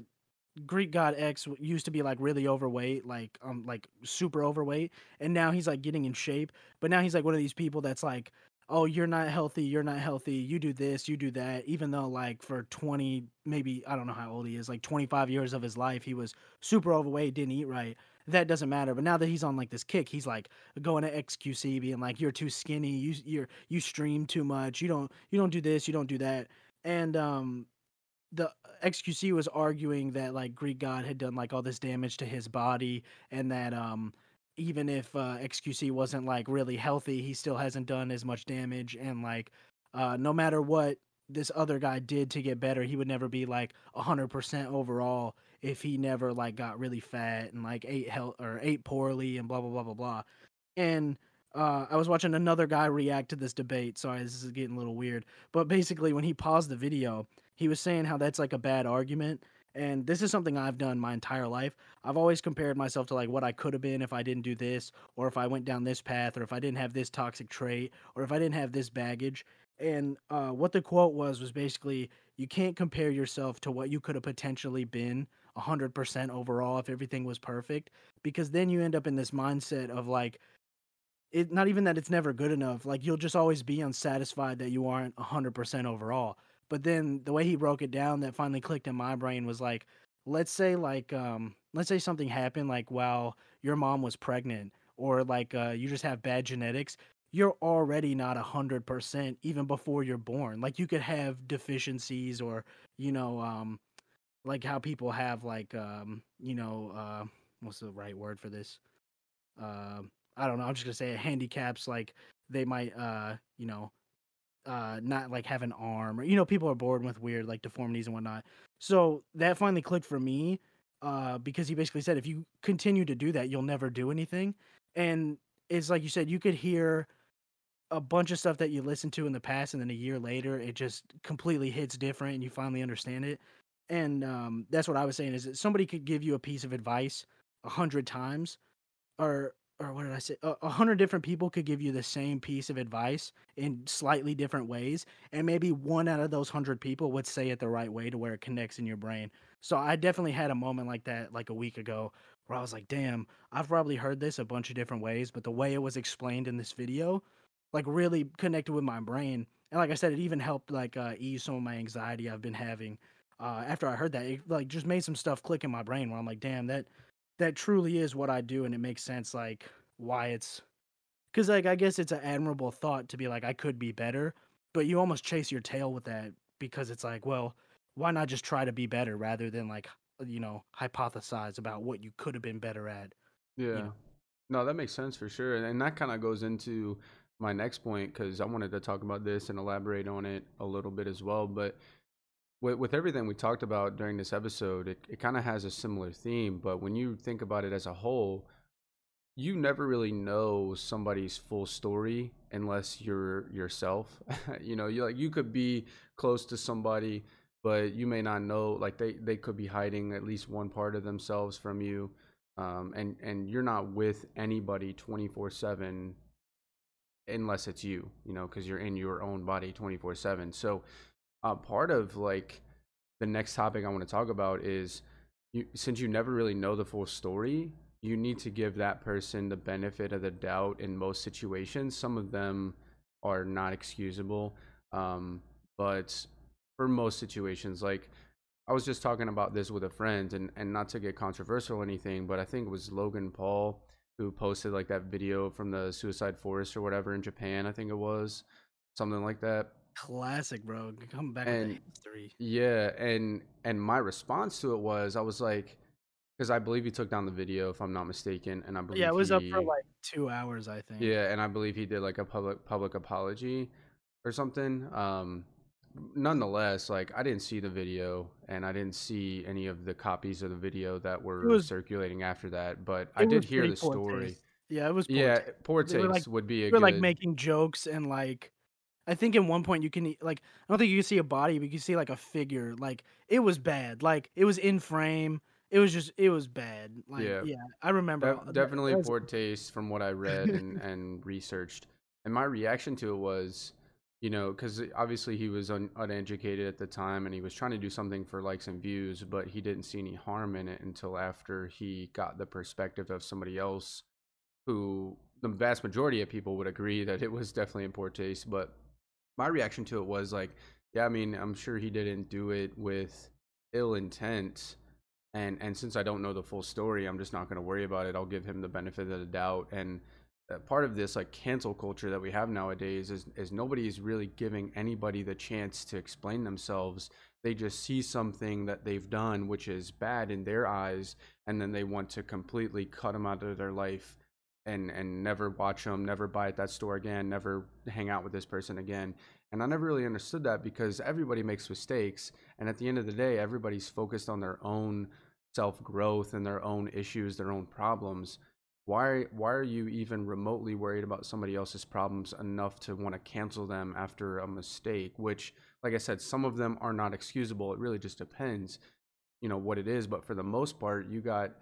Greek God X used to be like really overweight, like um like super overweight, and now he's like getting in shape. But now he's like one of these people that's like, oh, you're not healthy, you're not healthy. You do this, you do that. Even though like for twenty, maybe I don't know how old he is, like twenty five years of his life, he was super overweight, didn't eat right. That doesn't matter. But now that he's on like this kick, he's like going to XQC, being like, "You're too skinny. You you're you stream too much. You don't you don't do this. You don't do that." And um the XQC was arguing that like Greek God had done like all this damage to his body and that um even if uh, XQC wasn't like really healthy, he still hasn't done as much damage and like uh no matter what this other guy did to get better, he would never be like 100% overall if he never like got really fat and like ate health or ate poorly and blah blah blah blah blah. And uh, I was watching another guy react to this debate. Sorry, this is getting a little weird. But basically, when he paused the video, he was saying how that's like a bad argument. And this is something I've done my entire life. I've always compared myself to like what I could have been if I didn't do this, or if I went down this path, or if I didn't have this toxic trait, or if I didn't have this baggage. And uh, what the quote was was basically, you can't compare yourself to what you could have potentially been 100% overall if everything was perfect, because then you end up in this mindset of like, it not even that it's never good enough. Like you'll just always be unsatisfied that you aren't 100% overall. But then the way he broke it down that finally clicked in my brain was like let's say like um let's say something happened like while your mom was pregnant or like uh you just have bad genetics, you're already not 100% even before you're born. Like you could have deficiencies or you know um like how people have like um you know uh what's the right word for this? Um I don't know. I'm just gonna say it, handicaps like they might uh you know uh not like have an arm or you know people are born with weird like deformities and whatnot. So that finally clicked for me uh because he basically said if you continue to do that you'll never do anything and it's like you said you could hear a bunch of stuff that you listened to in the past and then a year later it just completely hits different and you finally understand it and um, that's what i was saying is that somebody could give you a piece of advice a hundred times or or what did i say a, hundred different people could give you the same piece of advice in slightly different ways and maybe one out of those hundred people would say it the right way to where it connects in your brain so i definitely had a moment like that like a week ago where i was like damn i've probably heard this a bunch of different ways but the way it was explained in this video like really connected with my brain. And like I said, it even helped like uh, ease some of my anxiety I've been having. Uh, after I heard that, it like just made some stuff click in my brain where I'm like, damn, that that truly is what I do, and it makes sense like why it's because like I guess it's an admirable thought to be like I could be better, but you almost chase your tail with that because it's like, well, why not just try to be better rather than like you know hypothesize about what you could have been better at. Yeah. You know? No, that makes sense for sure, and that kind of goes into my next point because I wanted to talk about this and elaborate on it a little bit as well. But with, with everything we talked about during this episode, it, it kind of has a similar theme. But when you think about it as a whole, you never really know somebody's full story unless you're yourself. you know, you like you could be close to somebody, but you may not know. Like they they could be hiding at least one part of themselves from you. Um, and and you're not with anybody 24 7 unless it's you, you know, because you're in your own body 24 7. So, part of like the next topic I want to talk about is you, since you never really know the full story, you need to give that person the benefit of the doubt in most situations. Some of them are not excusable, um, but for most situations, like I was just talking about this with a friend, and, and not to get controversial or anything, but I think it was Logan Paul who posted like that video from the suicide forest or whatever in Japan, I think it was. Something like that. Classic, bro. Come back and, history. Yeah, and and my response to it was I was like because I believe he took down the video if I'm not mistaken, and I believe yeah, it was he, up for like two hours, I think. Yeah, and I believe he did like a public public apology or something. Um, nonetheless, like I didn't see the video and I didn't see any of the copies of the video that were was, circulating after that, but I did hear the story. Taste. Yeah, it was. Poor yeah, taste. poor taste like, would be a. Good... like making jokes and like, I think in one point you can like I don't think you can see a body, but you can see like a figure. Like it was bad. Like it was in frame. It was just it was bad. Like, yeah, yeah, I remember. De- definitely was... poor taste from what I read and and researched. And my reaction to it was you know, because obviously he was un- uneducated at the time and he was trying to do something for likes and views, but he didn't see any harm in it until after he got the perspective of somebody else who the vast majority of people would agree that it was definitely in poor taste. But my reaction to it was like, yeah, I mean, I'm sure he didn't do it with ill intent. And, and since I don't know the full story, I'm just not going to worry about it. I'll give him the benefit of the doubt. And uh, part of this like cancel culture that we have nowadays is is nobody is really giving anybody the chance to explain themselves they just see something that they've done which is bad in their eyes and then they want to completely cut them out of their life and and never watch them never buy at that store again never hang out with this person again. And i never really understood that because everybody makes mistakes and at the end of the day everybody's focused on their own self growth and their own issues their own problems. Why why are you even remotely worried about somebody else's problems enough to want to cancel them after a mistake? Which like i said some of them are not excusable. It really just depends you know what it is. But for the most part you got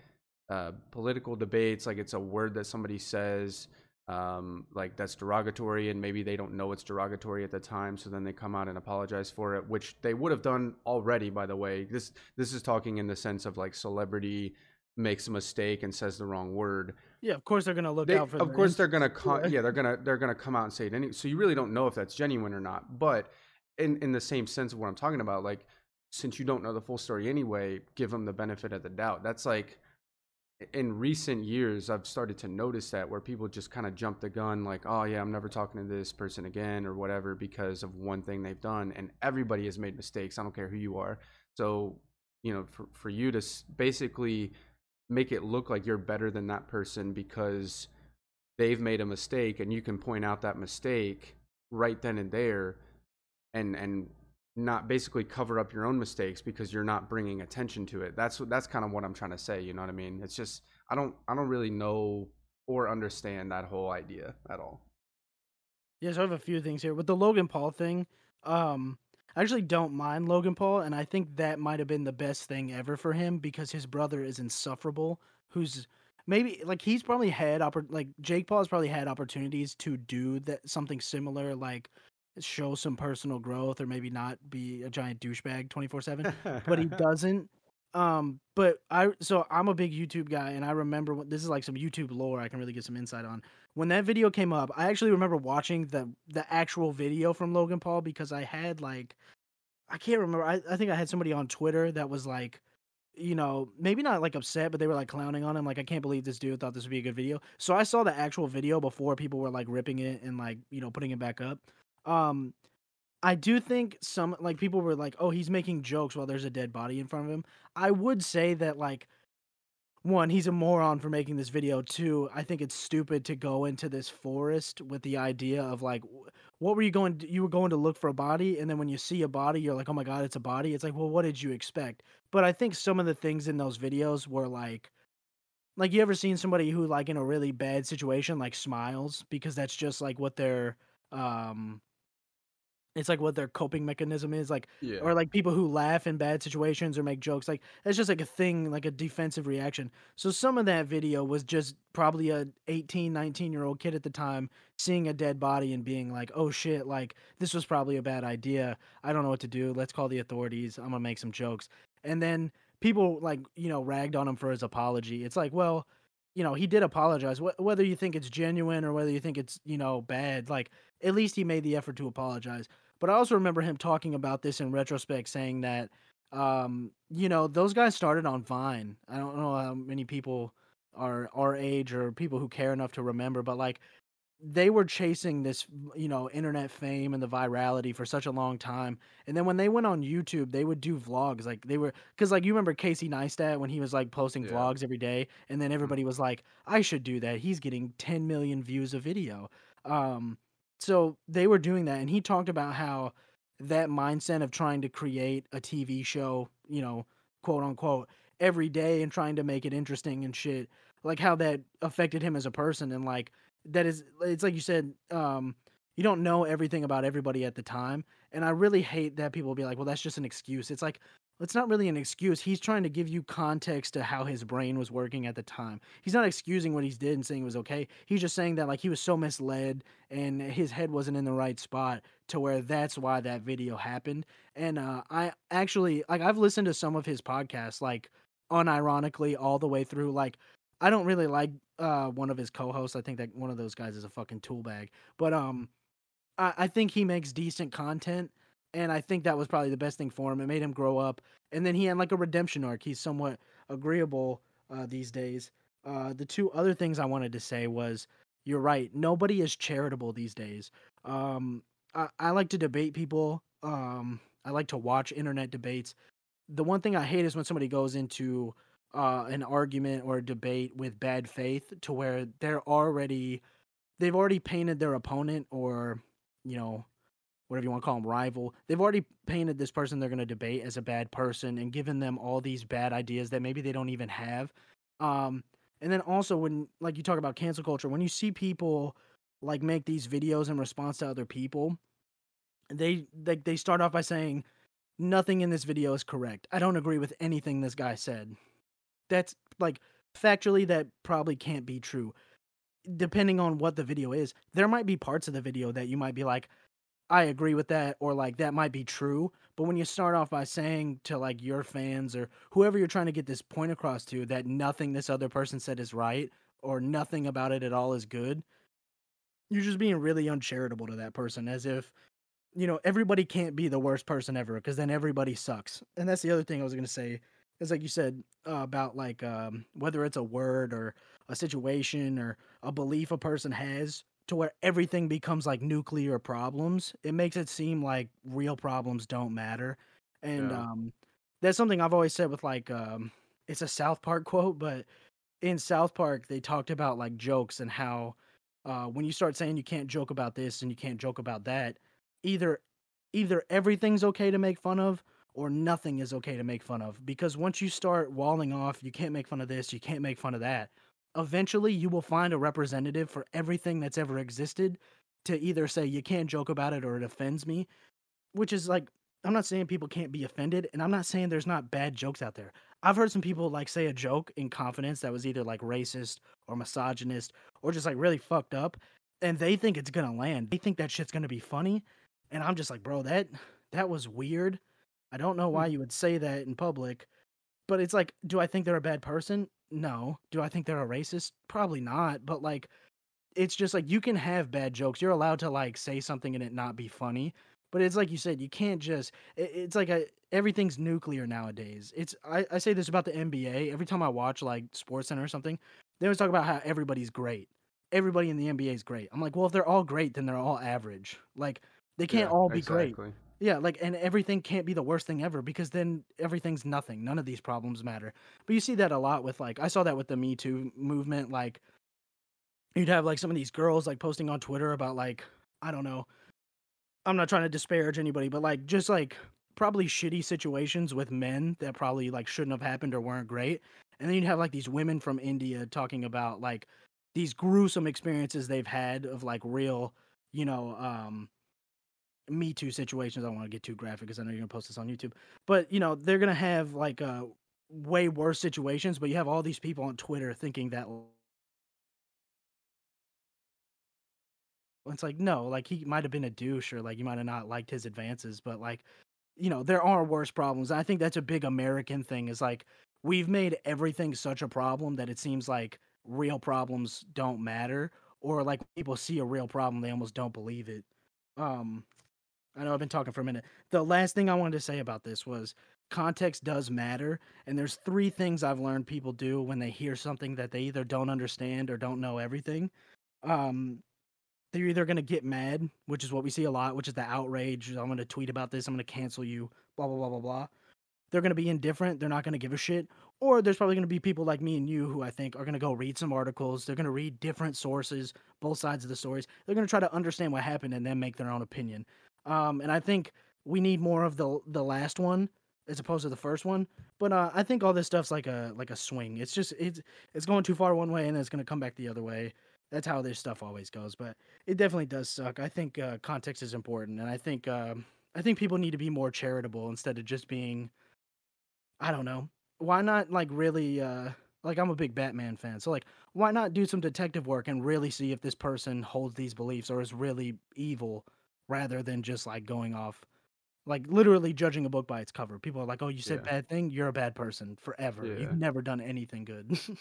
uh, political debates like it's a word that somebody says um, like that's derogatory and maybe they don't know it's derogatory at the time so then they come out and apologize for it which they would have done already by the way this this is talking in the sense of like celebrity makes a mistake and says the wrong word yeah, of course they're gonna look they, out for. Of course they're gonna con- yeah they're gonna they're gonna come out and say it. Any- so you really don't know if that's genuine or not. But in in the same sense of what I'm talking about, like since you don't know the full story anyway, give them the benefit of the doubt. That's like in recent years I've started to notice that where people just kind of jump the gun, like oh yeah I'm never talking to this person again or whatever because of one thing they've done, and everybody has made mistakes. I don't care who you are. So you know for for you to basically make it look like you're better than that person because they've made a mistake and you can point out that mistake right then and there and and not basically cover up your own mistakes because you're not bringing attention to it that's that's kind of what i'm trying to say you know what i mean it's just i don't i don't really know or understand that whole idea at all Yes, I have a few things here with the Logan Paul thing. Um, I actually don't mind Logan Paul, and I think that might have been the best thing ever for him because his brother is insufferable. Who's maybe like he's probably had oppor- like Jake Paul has probably had opportunities to do that something similar, like show some personal growth or maybe not be a giant douchebag twenty four seven, but he doesn't. Um, but I so I'm a big YouTube guy, and I remember when, this is like some YouTube lore I can really get some insight on. When that video came up, I actually remember watching the the actual video from Logan Paul because I had like I can't remember. I, I think I had somebody on Twitter that was like, you know, maybe not like upset, but they were like clowning on him. Like, I can't believe this dude thought this would be a good video. So I saw the actual video before people were like ripping it and like, you know, putting it back up. Um, I do think some like people were like, "Oh, he's making jokes while there's a dead body in front of him." I would say that like one, he's a moron for making this video. Two, I think it's stupid to go into this forest with the idea of like what were you going to, you were going to look for a body and then when you see a body you're like, "Oh my god, it's a body." It's like, "Well, what did you expect?" But I think some of the things in those videos were like like you ever seen somebody who like in a really bad situation like smiles because that's just like what they're um it's like what their coping mechanism is like Yeah. or like people who laugh in bad situations or make jokes like it's just like a thing like a defensive reaction. So some of that video was just probably a 18 19 year old kid at the time seeing a dead body and being like oh shit like this was probably a bad idea. I don't know what to do. Let's call the authorities. I'm gonna make some jokes. And then people like you know ragged on him for his apology. It's like well you know he did apologize. Wh- whether you think it's genuine or whether you think it's you know bad like at least he made the effort to apologize but I also remember him talking about this in retrospect, saying that, um, you know, those guys started on Vine. I don't know how many people are our age or people who care enough to remember, but like they were chasing this, you know, internet fame and the virality for such a long time. And then when they went on YouTube, they would do vlogs. Like they were, because like you remember Casey Neistat when he was like posting Yeah. vlogs every day, and then everybody was like, I should do that. He's getting 10 million views a video. Um, so they were doing that and he talked about how that mindset of trying to create a TV show, you know, quote unquote, every day and trying to make it interesting and shit, like how that affected him as a person and like that is it's like you said, um, you don't know everything about everybody at the time. And I really hate that people be like, well, that's just an excuse. It's like, it's not really an excuse. He's trying to give you context to how his brain was working at the time. He's not excusing what he did and saying it was okay. He's just saying that like he was so misled and his head wasn't in the right spot to where that's why that video happened. And uh, I actually like I've listened to some of his podcasts like unironically all the way through. Like I don't really like uh, one of his co-hosts. I think that one of those guys is a fucking tool bag. But um, I, I think he makes decent content and I think that was probably the best thing for him. It made him grow up, and then he had like a redemption arc. He's somewhat agreeable uh, these days. Uh, the two other things I wanted to say was, you're right. Nobody is charitable these days. Um, I, I like to debate people. Um, I like to watch internet debates. The one thing I hate is when somebody goes into uh, an argument or a debate with bad faith to where they're already they've already painted their opponent or you know whatever you want to call them, rival. They've already painted this person they're going to debate as a bad person and given them all these bad ideas that maybe they don't even have. Um, and then also when like you talk about cancel culture, when you see people like make these videos in response to other people, they like they start off by saying nothing in this video is correct. I don't agree with anything this guy said. That's like factually that probably can't be true. Depending on what the video is, there might be parts of the video that you might be like, I agree with that, or like that might be true. But when you start off by saying to like your fans or whoever you're trying to get this point across to that nothing this other person said is right or nothing about it at all is good, you're just being really uncharitable to that person as if you know everybody can't be the worst person ever because then everybody sucks. And that's the other thing I was going to say is like you said uh, about like um, whether it's a word or a situation or a belief a person has to where everything becomes like nuclear problems. It makes it seem like real problems don't matter. And Yeah. um that's something I've always said with like um it's a South Park quote, but in South Park they talked about like jokes and how uh when you start saying you can't joke about this and you can't joke about that, either either everything's okay to make fun of or nothing is okay to make fun of because once you start walling off you can't make fun of this, you can't make fun of that eventually you will find a representative for everything that's ever existed to either say you can't joke about it or it offends me, which is like I'm not saying people can't be offended, and I'm not saying there's not bad jokes out there. I've heard some people like say a joke in confidence that was either like racist or misogynist or just like really fucked up, and they think it's gonna land. They think that shit's gonna be funny, and I'm just like, bro, that that was weird. I don't know why hmm. you would say that in public, but it's like, do I think they're a bad person? No. Do I think they're a racist? Probably not. But like, it's just like you can have bad jokes. You're allowed to like say something and it not be funny. But it's like you said, you can't just. It, it's like a, everything's nuclear nowadays. It's I, I say this about the NBA every time I watch like Sports Center or something. They always talk about how everybody's great. Everybody in the NBA is great. I'm like, well, if they're all great, then they're all average. Like they can't yeah, all be exactly. great. Yeah, like and everything can't be the worst thing ever because then everything's nothing. None of these problems matter. But you see that a lot with like I saw that with the Me Too movement. Like you'd have like some of these girls like posting on Twitter about like I don't know I'm not trying to disparage anybody, but like just like probably shitty situations with men that probably like shouldn't have happened or weren't great. And then you'd have like these women from India talking about like these gruesome experiences they've had of like real, you know, um me Too situations. I don't want to get too graphic because I know you're gonna post this on YouTube. But you know, they're gonna have like uh way worse situations, but you have all these people on Twitter thinking that It's like no, like he might have been a douche or like you might have not liked his advances, but like you know there are worse problems. I think that's a big American thing. Is like we've made everything such a problem that it seems like real problems don't matter, or like people see a real problem they almost don't believe it. Um, I know I've been talking for a minute. The last thing I wanted to say about this was context does matter and there's three things i've learned people do when they hear something that they either don't understand or don't know everything um they're either going to get mad, which is what we see a lot, which is the outrage. I'm going to tweet about this. I'm going to cancel you. Blah blah blah blah blah. They're going to be indifferent. They're not going to give a shit. Or there's probably going to be people like me and you who I think are going to go read some articles. They're going to read different sources, both sides of the stories. They're going to try to understand what happened and then make their own opinion. Um, and I think we need more of the the last one as opposed to the first one. But uh, I think all this stuff's like a like a swing. It's just it's it's going too far one way and it's going to come back the other way that's how this stuff always goes. But it definitely does suck. I think uh, context is important, and I think uh, I think people need to be more charitable instead of just being, I don't know, why not like really uh, like I'm a big Batman fan, so like why not do some detective work and really see if this person holds these beliefs or is really evil, rather than just like going off. Like literally judging a book by its cover. People are like, "Oh, you said yeah. bad thing. You're a bad person forever. Yeah. You've never done anything good." A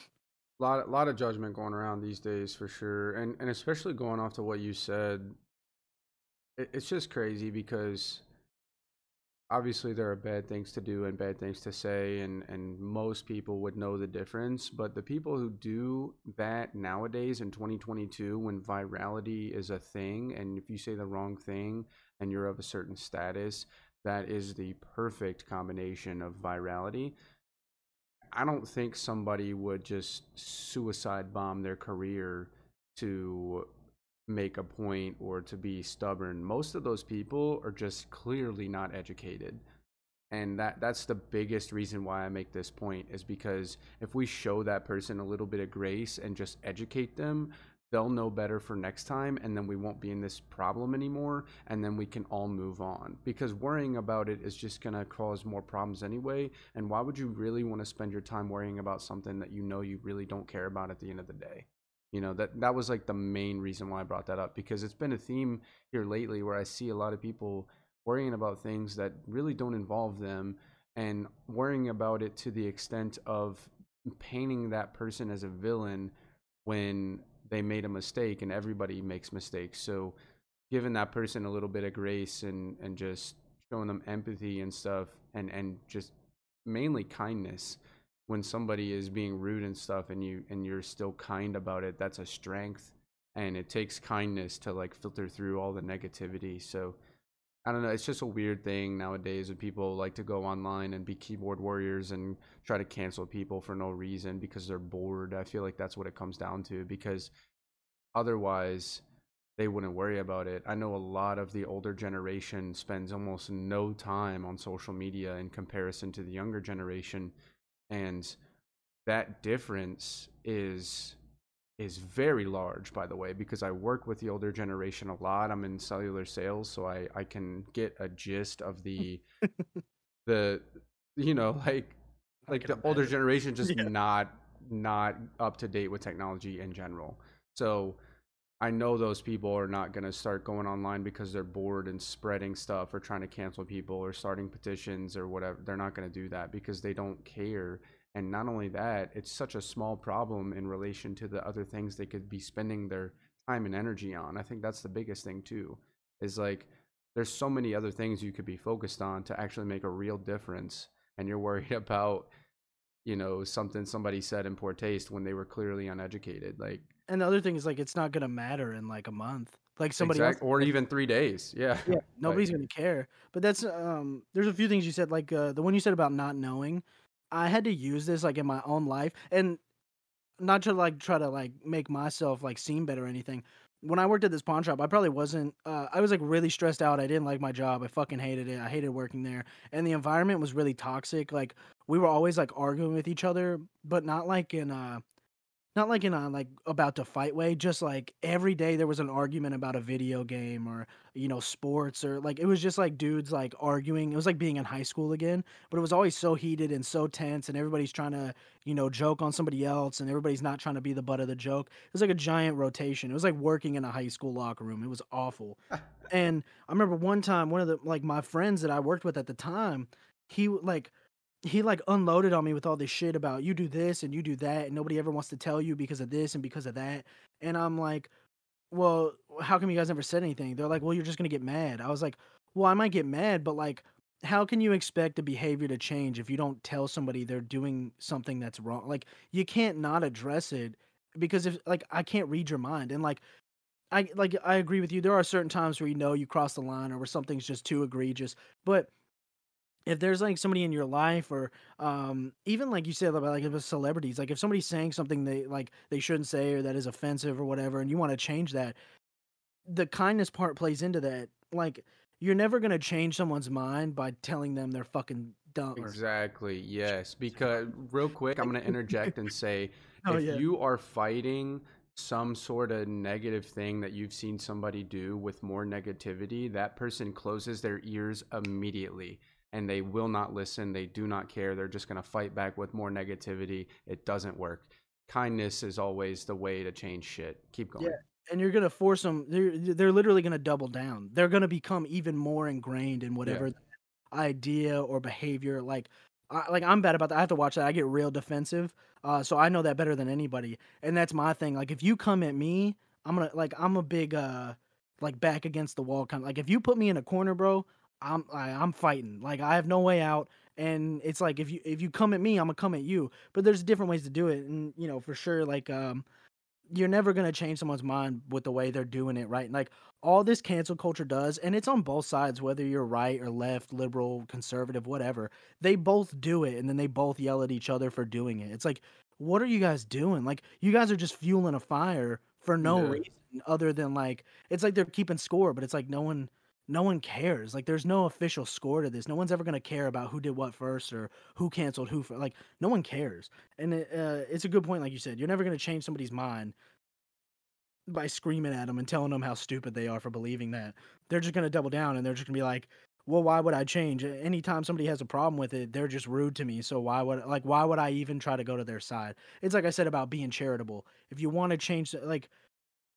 lot, lot of judgment going around these days for sure, and and especially going off to what you said. It, it's just crazy because obviously there are bad things to do and bad things to say, and and most people would know the difference. But the people who do that nowadays in 2022, when virality is a thing, and if you say the wrong thing and you're of a certain status, that is the perfect combination of virality I don't think somebody would just suicide bomb their career to make a point or to be stubborn. Most of those people are just clearly not educated. And that that's the biggest reason why I make this point is because if we show that person a little bit of grace and just educate them, they'll know better for next time and then we won't be in this problem anymore and then we can all move on because worrying about it is just going to cause more problems anyway and why would you really want to spend your time worrying about something that you know you really don't care about at the end of the day you know that that was like the main reason why I brought that up because it's been a theme here lately where I see a lot of people worrying about things that really don't involve them and worrying about it to the extent of painting that person as a villain when they made a mistake and everybody makes mistakes. So giving that person a little bit of grace and and just showing them empathy and stuff and and just mainly kindness when somebody is being rude and stuff and you and you're still kind about it that's a strength and it takes kindness to like filter through all the negativity so I don't know. It's just a weird thing nowadays when people like to go online and be keyboard warriors and try to cancel people for no reason because they're bored. I feel like that's what it comes down to because otherwise they wouldn't worry about it. I know a lot of the older generation spends almost no time on social media in comparison to the younger generation and that difference is is very large by the way because i work with the older generation a lot. I'm in cellular sales so i i can get a gist of the the you know like like the older generation just yeah. not not up to date with technology in general. So i know those people are not going to start going online because they're bored and spreading stuff or trying to cancel people or starting petitions or whatever they're not going to do that because they don't care and not only that, it's such a small problem in relation to the other things they could be spending their time and energy on. I think that's the biggest thing too. Is like there's so many other things you could be focused on to actually make a real difference and you're worried about you know something somebody said in poor taste when they were clearly uneducated like and the other thing is like it's not gonna matter in like a month like somebody exact, else, or even three days yeah yeah nobody's like, gonna care but that's um there's a few things you said like uh, the one you said about not knowing I had to use this like in my own life and not to like try to like make myself like seem better or anything. When I worked at this pawn shop, I probably wasn't uh, I was like really stressed out. I didn't like my job. I fucking hated it. I hated working there. And the environment was really toxic. Like we were always like arguing with each other, but not like in uh not like in a like about to fight way just like every day there was an argument about a video game or you know sports or like it was just like dudes like arguing. It was like being in high school again but it was always so heated and so tense and everybody's trying to you know joke on somebody else and everybody's not trying to be the butt of the joke. It was like a giant rotation. It was like working in a high school locker room. It was awful. And i remember one time one of the like my friends that i worked with at the time he like he like unloaded on me with all this shit about you do this and you do that and nobody ever wants to tell you because of this and because of that and i'm like well how come you guys never said anything? They're like well you're just gonna get mad. I was like well i might get mad but like how can you expect a behavior to change if you don't tell somebody they're doing something that's wrong? Like you can't not address it because if like i can't read your mind and like i like i agree with you there are certain times where you know you cross the line or where something's just too egregious but if there's like somebody in your life or um even like you said about like with celebrities like if somebody's saying something they like they shouldn't say or that is offensive or whatever and you want to change that the kindness part plays into that. Like you're never going to change someone's mind by telling them they're fucking dumb exactly yes because real quick i'm going to interject and say oh, if yeah. you are fighting some sort of negative thing that you've seen somebody do with more negativity that person closes their ears immediately and they will not listen. They do not care. They're just going to fight back with more negativity. It doesn't work. Kindness is always the way to change shit. Keep going. Yeah. And you're gonna force them. They're they're literally gonna double down. They're gonna become even more ingrained in whatever yeah. idea or behavior. Like, I, like I'm bad about that. I have to watch that. I get real defensive. Uh, so I know that better than anybody. And that's my thing. Like, if you come at me, I'm gonna like I'm a big uh like back against the wall kind of like if you put me in a corner, bro, I'm I, am i am fighting. Like I have no way out. And it's like if you if you come at me, I'm gonna come at you. But there's different ways to do it, and you know for sure, like um, you're never gonna change someone's mind with the way they're doing it, right? Like all this cancel culture does, and it's on both sides, whether you're right or left, liberal, conservative, whatever. They both do it, and then they both yell at each other for doing it. It's like, what are you guys doing? Like you guys are just fueling a fire for no yeah. reason other than like it's like they're keeping score, but it's like no one no one cares. Like there's no official score to this. No one's ever gonna care about who did what first or who canceled who. For, like no one cares. And it, uh, it's a good point, like you said. You're never gonna change somebody's mind by screaming at them and telling them how stupid they are for believing that. They're just gonna double down and they're just gonna be like, "Well, why would I change?" Anytime somebody has a problem with it, they're just rude to me. So why would like why would I even try to go to their side? It's like I said about being charitable. If you want to change, like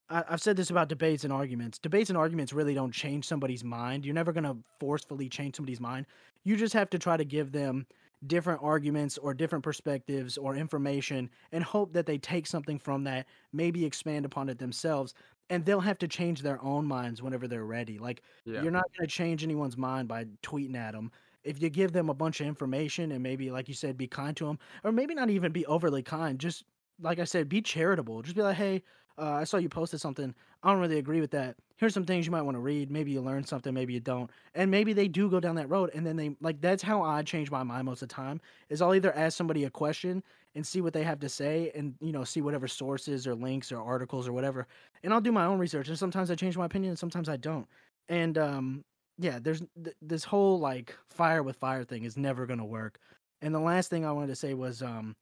I, have said this about debates and arguments. Debates and arguments really don't change somebody's mind. You're never going to forcefully change somebody's mind. You just have to try to give them different arguments or different perspectives or information and hope that they take something from that, maybe expand upon it themselves. And they'll have to change their own minds whenever they're ready. Like, yeah. you're not going to change anyone's mind by tweeting at them. If you give them a bunch of information and maybe, like you said, be kind to them, or maybe not even be overly kind, just like I said, be charitable. Just be like, hey, uh, I saw you posted something. I don't really agree with that. Here's some things you might want to read. Maybe you learn something, maybe you don't. And maybe they do go down that road. And then they, like, that's how I change my mind most of the time, is I'll either ask somebody a question and see what they have to say and, you know, see whatever sources or links or articles or whatever. And I'll do my own research. And sometimes I change my opinion and sometimes I don't. And, um, yeah, there's th- this whole, like, fire with fire thing is never going to work. And the last thing I wanted to say was, um,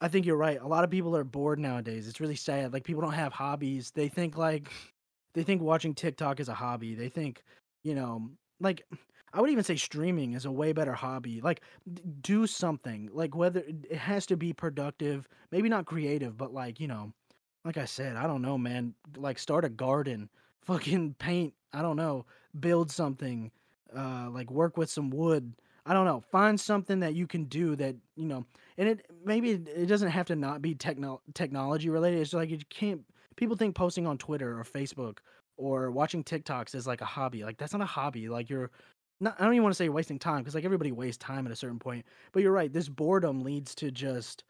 I think you're right. A lot of people are bored nowadays. It's really sad. Like people don't have hobbies. They think like they think watching TikTok is a hobby. They think, you know, like I would even say streaming is a way better hobby. Like do something. Like whether it has to be productive, maybe not creative, but like, you know, like I said, I don't know, man. Like start a garden, fucking paint, I don't know, build something, uh like work with some wood. I don't know. Find something that you can do that, you know, and it maybe it doesn't have to not be techno- technology related. It's like you can't. People think posting on Twitter or Facebook or watching TikToks is like a hobby. Like that's not a hobby. Like you're not. I don't even want to say wasting time because like everybody wastes time at a certain point. But you're right. This boredom leads to just.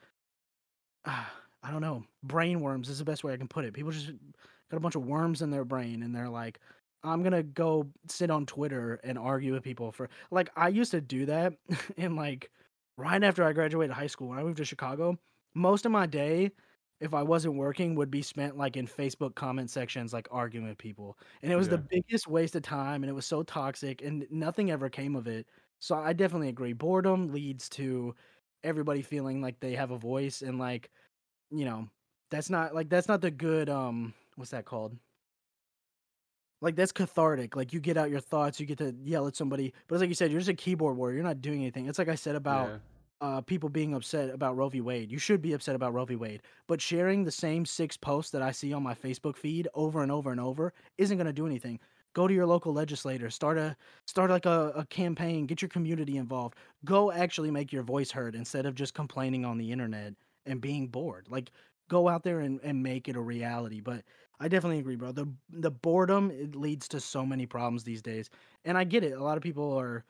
Uh, I don't know. Brain worms is the best way I can put it. People just got a bunch of worms in their brain and they're like, I'm gonna go sit on Twitter and argue with people for like I used to do that and like right after I graduated high school, when I moved to Chicago, most of my day, if I wasn't working, would be spent like in Facebook comment sections, like arguing with people. And it was yeah. the biggest waste of time and it was so toxic and nothing ever came of it. So I definitely agree. Boredom leads to everybody feeling like they have a voice and like, you know, that's not like that's not the good um what's that called? Like that's cathartic. Like you get out your thoughts, you get to yell at somebody. But it's like you said, you're just a keyboard warrior. You're not doing anything. It's like I said about yeah uh, people being upset about Roe v. Wade. You should be upset about Roe v. Wade. But sharing the same six posts that I see on my Facebook feed over and over and over isn't going to do anything. Go to your local legislator. Start a start like a, a campaign. Get your community involved. Go actually make your voice heard instead of just complaining on the internet and being bored. Like go out there and, and make it a reality. But I definitely agree, bro. The the boredom it leads to so many problems these days. And I get it. A lot of people are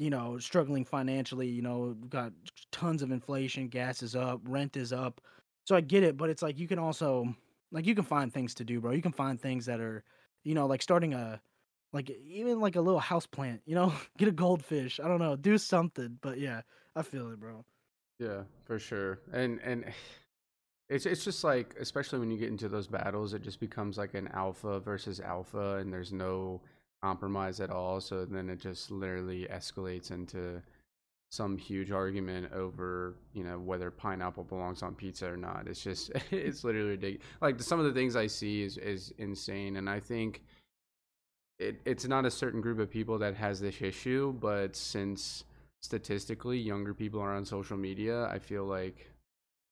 you know, struggling financially, you know, got tons of inflation, gas is up, rent is up. So I get it, but it's like you can also like you can find things to do, bro. You can find things that are, you know, like starting a like even like a little house plant, you know, get a goldfish. I don't know, do something. But yeah, I feel it, bro. Yeah, for sure. And and it's it's just like especially when you get into those battles, it just becomes like an alpha versus alpha and there's no compromise at all. So then it just literally escalates into some huge argument over you know whether pineapple belongs on pizza or not. It's just it's literally ridiculous. Like some of the things I see is is insane, and I think it it's not a certain group of people that has this issue, but since statistically younger people are on social media, I feel like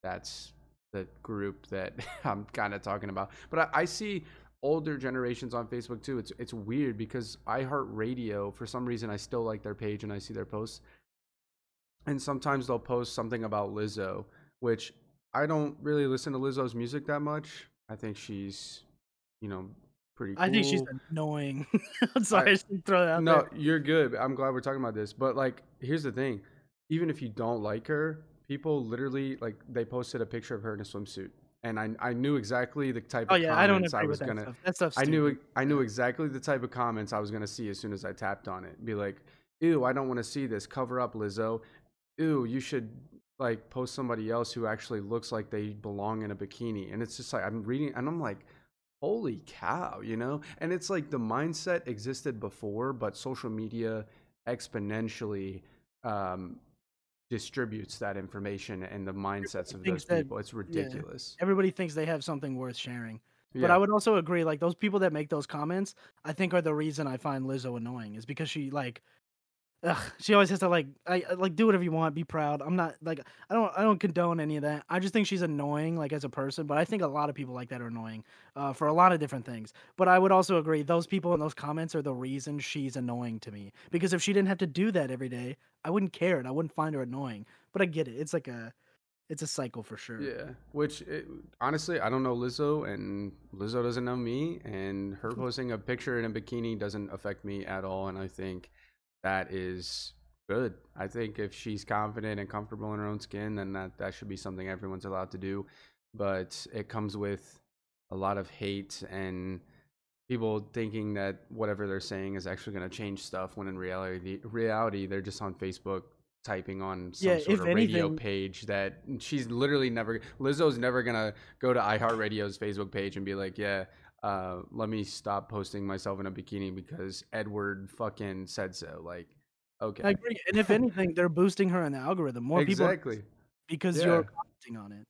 that's the group that I'm kind of talking about. But I, I see older generations on Facebook too. It's it's weird because iHeartRadio, for some reason, I still like their page and I see their posts. And sometimes they'll post something about Lizzo, which I don't really listen to Lizzo's music that much. I think she's, you know, pretty. Cool. I think she's annoying. I'm sorry, I, I throw that. no, there. you're good. I'm glad we're talking about this. But like, here's the thing: even if you don't like her, people literally like they posted a picture of her in a swimsuit and I I knew exactly the type oh, of yeah, comments I, I was that gonna. Stuff. That stuff's I knew I knew exactly the type of comments I was gonna see as soon as I tapped on it. Be like, "Ew, I don't want to see this. Cover up, Lizzo. Ew, you should like post somebody else who actually looks like they belong in a bikini." And it's just like I'm reading, and I'm like, "Holy cow!" You know? And it's like the mindset existed before, but social media exponentially um, distributes that information and the mindsets of those that, people. It's ridiculous. Yeah, everybody thinks they have something worth sharing. Yeah. But I would also agree, like those people that make those comments, I think are the reason I find Lizzo annoying is because she like Ugh, she always has to like I like do whatever you want, be proud. I'm not like I don't I don't condone any of that. I just think she's annoying like as a person, but I think a lot of people like that are annoying uh, for a lot of different things. But I would also agree those people in those comments are the reason she's annoying to me because if she didn't have to do that every day, I wouldn't care and I wouldn't find her annoying. But I get it. It's like a it's a cycle for sure. Yeah, which it, honestly, I don't know Lizzo, and Lizzo doesn't know me, and her posting a picture in a bikini doesn't affect me at all. And I think that is good. I think if she's confident and comfortable in her own skin, then that that should be something everyone's allowed to do. But it comes with a lot of hate and people thinking that whatever they're saying is actually going to change stuff when in reality reality they're just on Facebook typing on some yeah, sort of radio anything, page that she's literally never Lizzo's never going to go to iHeartRadio's Facebook page and be like, "Yeah, uh, let me stop posting myself in a bikini because Edward fucking said so. Like, okay. I agree. And if anything, they're boosting her in the algorithm. More exactly. people because yeah. you're commenting on it.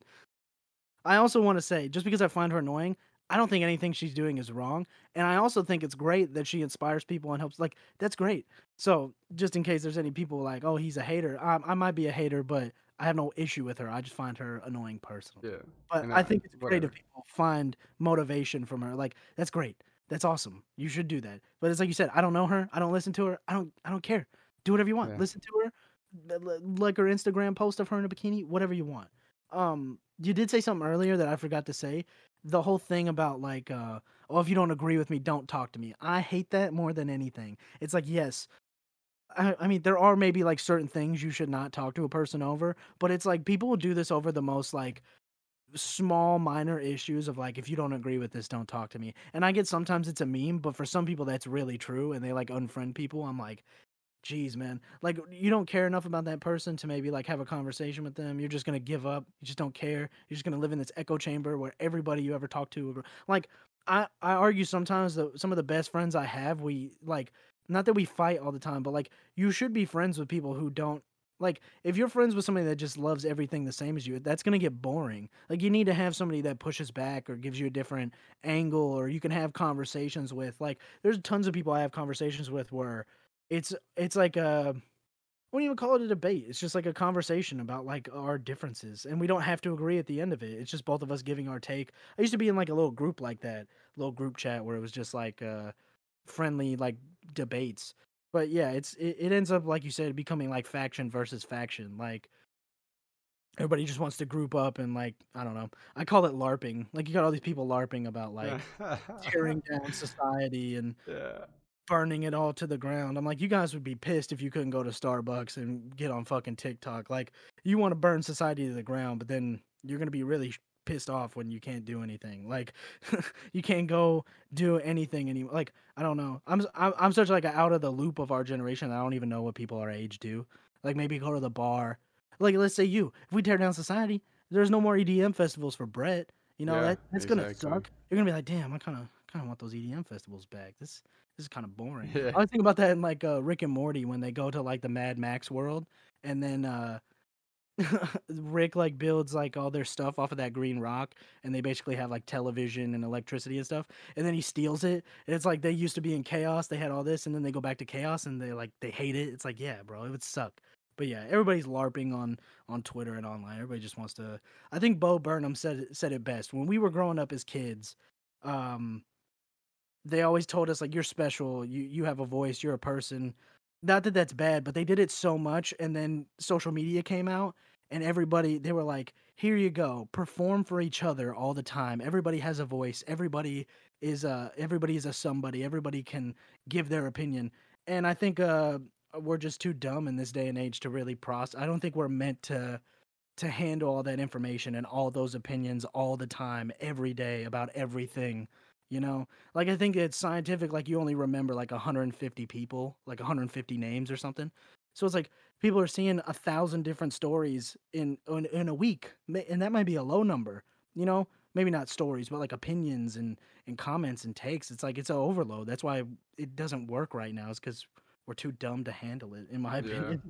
I also want to say, just because I find her annoying, I don't think anything she's doing is wrong. And I also think it's great that she inspires people and helps. Like, that's great. So, just in case there's any people like, oh, he's a hater, I, I might be a hater, but I have no issue with her. I just find her annoying personally. Yeah. But I, I, think it's whatever. great if people find motivation from her. Like, that's great. That's awesome. You should do that. But it's like you said, I don't know her. I don't listen to her. I don't I don't care. Do whatever you want. Yeah. Listen to her. Like her Instagram post of her in a bikini, whatever you want. Um, you did say something earlier that I forgot to say. The whole thing about like, uh, oh, if you don't agree with me, don't talk to me. I hate that more than anything. It's like, yes, I, I mean, there are maybe like certain things you should not talk to a person over, but it's like people will do this over the most like small minor issues of like if you don't agree with this don't talk to me and i get sometimes it's a meme but for some people that's really true and they like unfriend people i'm like Jeez, man. Like you don't care enough about that person to maybe like have a conversation with them. You're just gonna give up. You just don't care. You're just gonna live in this echo chamber where everybody you ever talk to, like I I argue sometimes that some of the best friends I have, we like not that we fight all the time, but like you should be friends with people who don't like if you're friends with somebody that just loves everything the same as you that's to get boring like you need to have somebody that pushes back or gives you a different angle or you can have conversations with like there's tons of people i have conversations with where it's it's like a I wouldn't even call it a debate. It's just like a conversation about like our differences, and we don't have to agree at the end of it. It's just both of us giving our take. I used to be in like a little group like that, little group chat where it was just like uh, friendly like debates. But yeah, it's it, it ends up like you said becoming like faction versus faction. Like everybody just wants to group up and like I don't know. I call it larping. Like you got all these people larping about like tearing down society and yeah burning it all to the ground. I'm like, you guys would be pissed if you couldn't go to Starbucks and get on fucking TikTok. Like, you want to burn society to the ground, but then you're gonna be really pissed off when you can't do anything. Like, you can't go do anything anymore. Like, I don't know. I'm I'm, I'm such like out of the loop of our generation. I don't even know what people our age do. Like, maybe go to the bar. Like, let's say you, if we tear down society, there's no more EDM festivals for Brett. You know, yeah, that, that's exactly. gonna suck. You're gonna be like, damn, I kind of kind of want those EDM festivals back. This this is kind of boring. Yeah. I was thinking about that in like uh, Rick and Morty when they go to like the Mad Max world, and then uh, Rick like builds like all their stuff off of that green rock, and they basically have like television and electricity and stuff. And then he steals it. And it's like they used to be in chaos. They had all this, and then they go back to chaos, and they like they hate it. It's like yeah, bro, it would suck. But yeah, everybody's larping on on Twitter and online. Everybody just wants to. I think Bo Burnham said said it best when we were growing up as kids. Um, they always told us like you're special, you you have a voice, you're a person. Not that that's bad, but they did it so much, and then social media came out, and everybody they were like, "Here you go, perform for each other all the time. Everybody has a voice. Everybody is a everybody is a somebody. Everybody can give their opinion." And I think uh, we're just too dumb in this day and age to really process. I don't think we're meant to to handle all that information and all those opinions all the time, every day about everything you know? Like i think it's scientific like you only remember like 150 people like 150 names or something. So it's like people are seeing a thousand different stories in, in in a week and that might be a low number you know? Maybe not stories but like opinions and and comments and takes. It's like it's an overload. That's why it doesn't work right now is because we're too dumb to handle it in my opinion.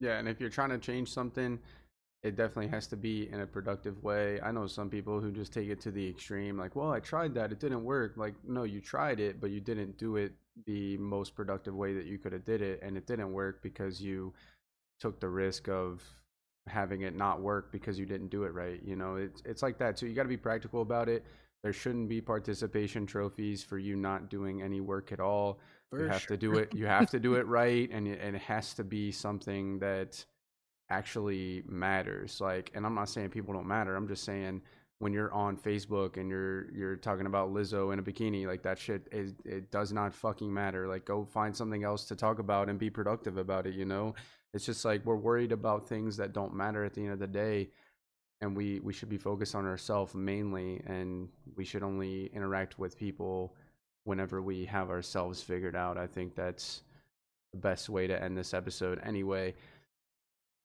Yeah. yeah and if you're trying to change something it definitely has to be in a productive way. I know some people who just take it to the extreme, like, well, I tried that, it didn't work. Like, no, you tried it, but you didn't do it the most productive way that you could have did it, and it didn't work because you took the risk of having it not work because you didn't do it right. You know, it's it's like that. So you got to be practical about it. There shouldn't be participation trophies for you not doing any work at all. For you have sure. to do it. You have to do it right, and and it has to be something that actually matters. Like, and I'm not saying people don't matter. I'm just saying when you're on Facebook and you're you're talking about Lizzo in a bikini, like that shit is it does not fucking matter. Like, go find something else to talk about and be productive about it. You know, it's just like we're worried about things that don't matter at the end of the day. And we, we should be focused on ourselves mainly, and we should only interact with people whenever we have ourselves figured out. I think that's the best way to end this episode. Anyway,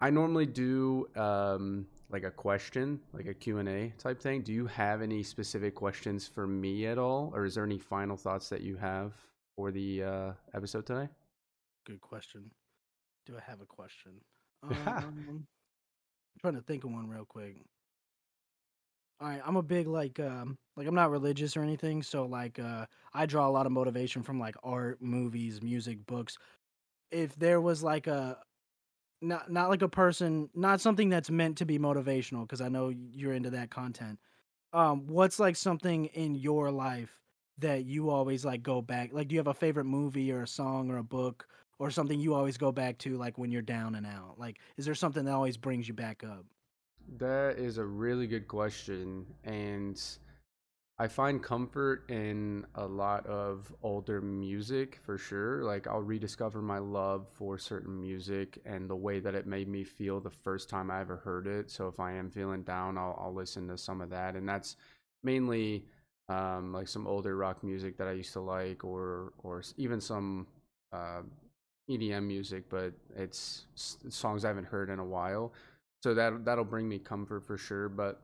I normally do um, like a question, like a Q&A type thing. Do you have any specific questions for me at all? Or is there any final thoughts that you have for the uh, episode today? Good question. Do I have a question? Um, I'm trying to think of one real quick. All right, I'm a big like um like I'm not religious or anything, so like uh I draw a lot of motivation from like art, movies, music, books. If there was like a not not like a person, not something that's meant to be motivational because I know you're into that content. Um what's like something in your life that you always like go back? Like do you have a favorite movie or a song or a book or something you always go back to like when you're down and out? Like is there something that always brings you back up? That is a really good question. And I find comfort in a lot of older music for sure. Like, I'll rediscover my love for certain music and the way that it made me feel the first time I ever heard it. So, if I am feeling down, I'll, I'll listen to some of that. And that's mainly um, like some older rock music that I used to like, or, or even some uh, EDM music, but it's songs I haven't heard in a while so that that'll bring me comfort for sure but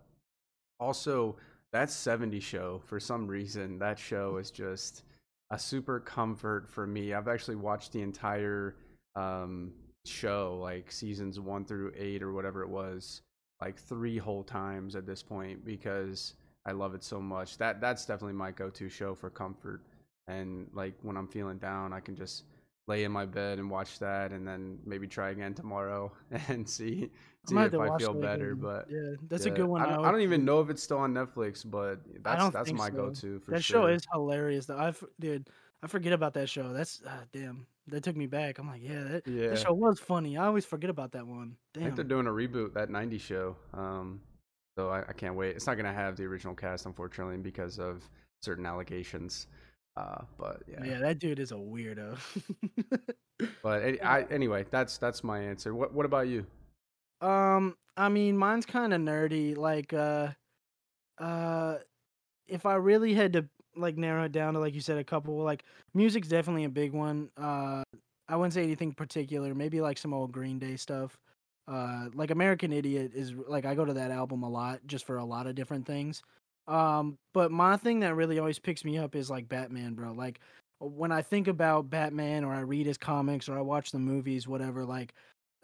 also that 70 show for some reason that show is just a super comfort for me. I've actually watched the entire um, show like seasons one through eight or whatever it was like three whole times at this point because i love it so much. That that's definitely my go-to show for comfort. And like when i'm feeling down i can just lay in my bed and watch that and then maybe try again tomorrow and see see if I feel better. But yeah, that's yeah. a good one. I don't, I don't, even know if it's still on Netflix, but that's that's my so. go-to for that sure. That show is hilarious. Though I dude, I forget about that show. That's uh, damn. That took me back. I'm like, yeah, that, yeah. that show was funny. I always forget about that one. Damn. I think they're doing a reboot that '90s show. Um, so I, I can't wait. It's not gonna have the original cast, unfortunately, because of certain allegations. Uh, but yeah, yeah, that dude is a weirdo. but I, anyway, that's that's my answer. What what about you? Um, I mean, mine's kind of nerdy. Like, uh, uh, if I really had to like narrow it down to like you said, a couple, like music's definitely a big one. Uh, I wouldn't say anything particular. Maybe like some old Green Day stuff. Uh, like American Idiot is like I go to that album a lot just for a lot of different things. Um, but my thing that really always picks me up is like Batman, bro. Like when I think about Batman or I read his comics or I watch the movies, whatever, like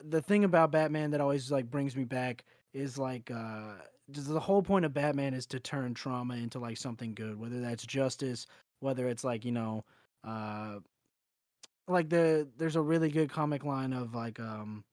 the thing about Batman that always like brings me back is like uh just the whole point of Batman is to turn trauma into like something good, whether that's justice, whether it's like, you know, uh like the there's a really good comic line of like um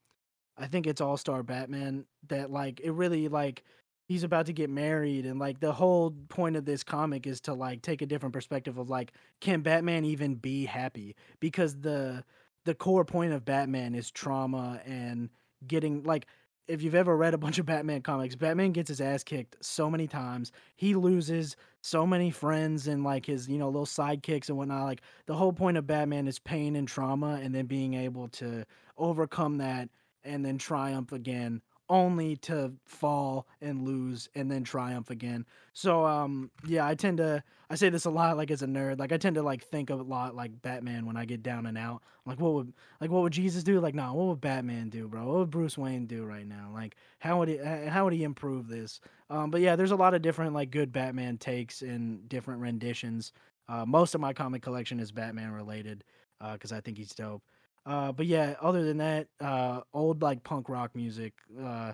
I think it's All Star Batman that like it really like he's about to get married and like the whole point of this comic is to like take a different perspective of like can batman even be happy? Because the the core point of batman is trauma and getting like if you've ever read a bunch of batman comics batman gets his ass kicked so many times. He loses so many friends and like his you know little sidekicks and whatnot. Like the whole point of batman is pain and trauma and then being able to overcome that and then triumph again only to fall and lose and then triumph again. So um yeah, I tend to I say this a lot like as a nerd. Like I tend to like think of a lot like Batman when I get down and out. Like what would like what would Jesus do? Like nah, what would Batman do, bro? What would Bruce Wayne do right now? Like how would he how would he improve this? Um but yeah, there's a lot of different like good Batman takes and different renditions. Uh most of my comic collection is Batman related uh cuz I think he's dope. Uh, but yeah, other than that, uh, old like punk rock music, uh,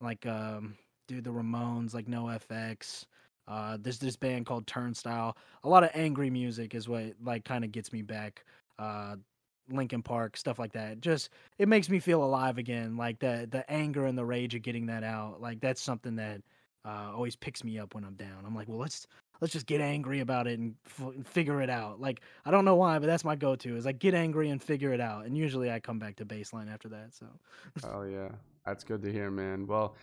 like um, dude, the Ramones, like NOFX. Uh, there's this band called Turnstile. A lot of angry music is what like kind of gets me back. Uh, Linkin Park, stuff like that. Just it makes me feel alive again. Like the the anger and the rage of getting that out. Like that's something that uh, always picks me up when I'm down. I'm like, well, let's let's just get angry about it and f- figure it out. Like I don't know why, but that's my go-to is like get angry and figure it out. And usually I come back to baseline after that. So. oh yeah, that's good to hear, man. Well.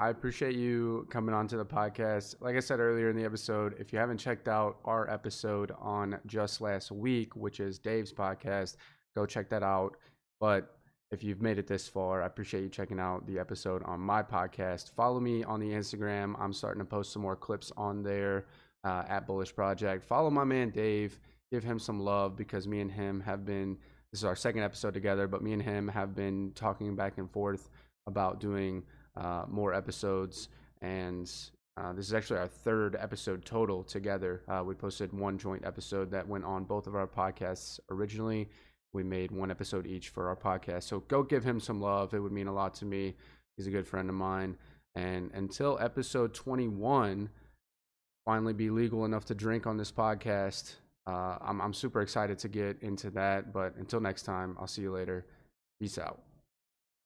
I appreciate you coming on to the podcast. Like I said earlier in the episode, if you haven't checked out our episode on just last week, which is Dave's podcast, go check that out. But if you've made it this far, I appreciate you checking out the episode on my podcast. Follow me on the Instagram. I'm starting to post some more clips on there uh, at Bullish Project. Follow my man Dave. Give him some love because me and him have been. This is our second episode together, but me and him have been talking back and forth about doing uh, more episodes. And uh, this is actually our third episode total together. Uh, we posted one joint episode that went on both of our podcasts originally. We made one episode each for our podcast. So go give him some love. It would mean a lot to me He's a good friend of mine. And until episode 21 finally be legal enough to drink on this podcast, uh, I'm, I'm super excited to get into that. But until next time, I'll see you later. Peace out.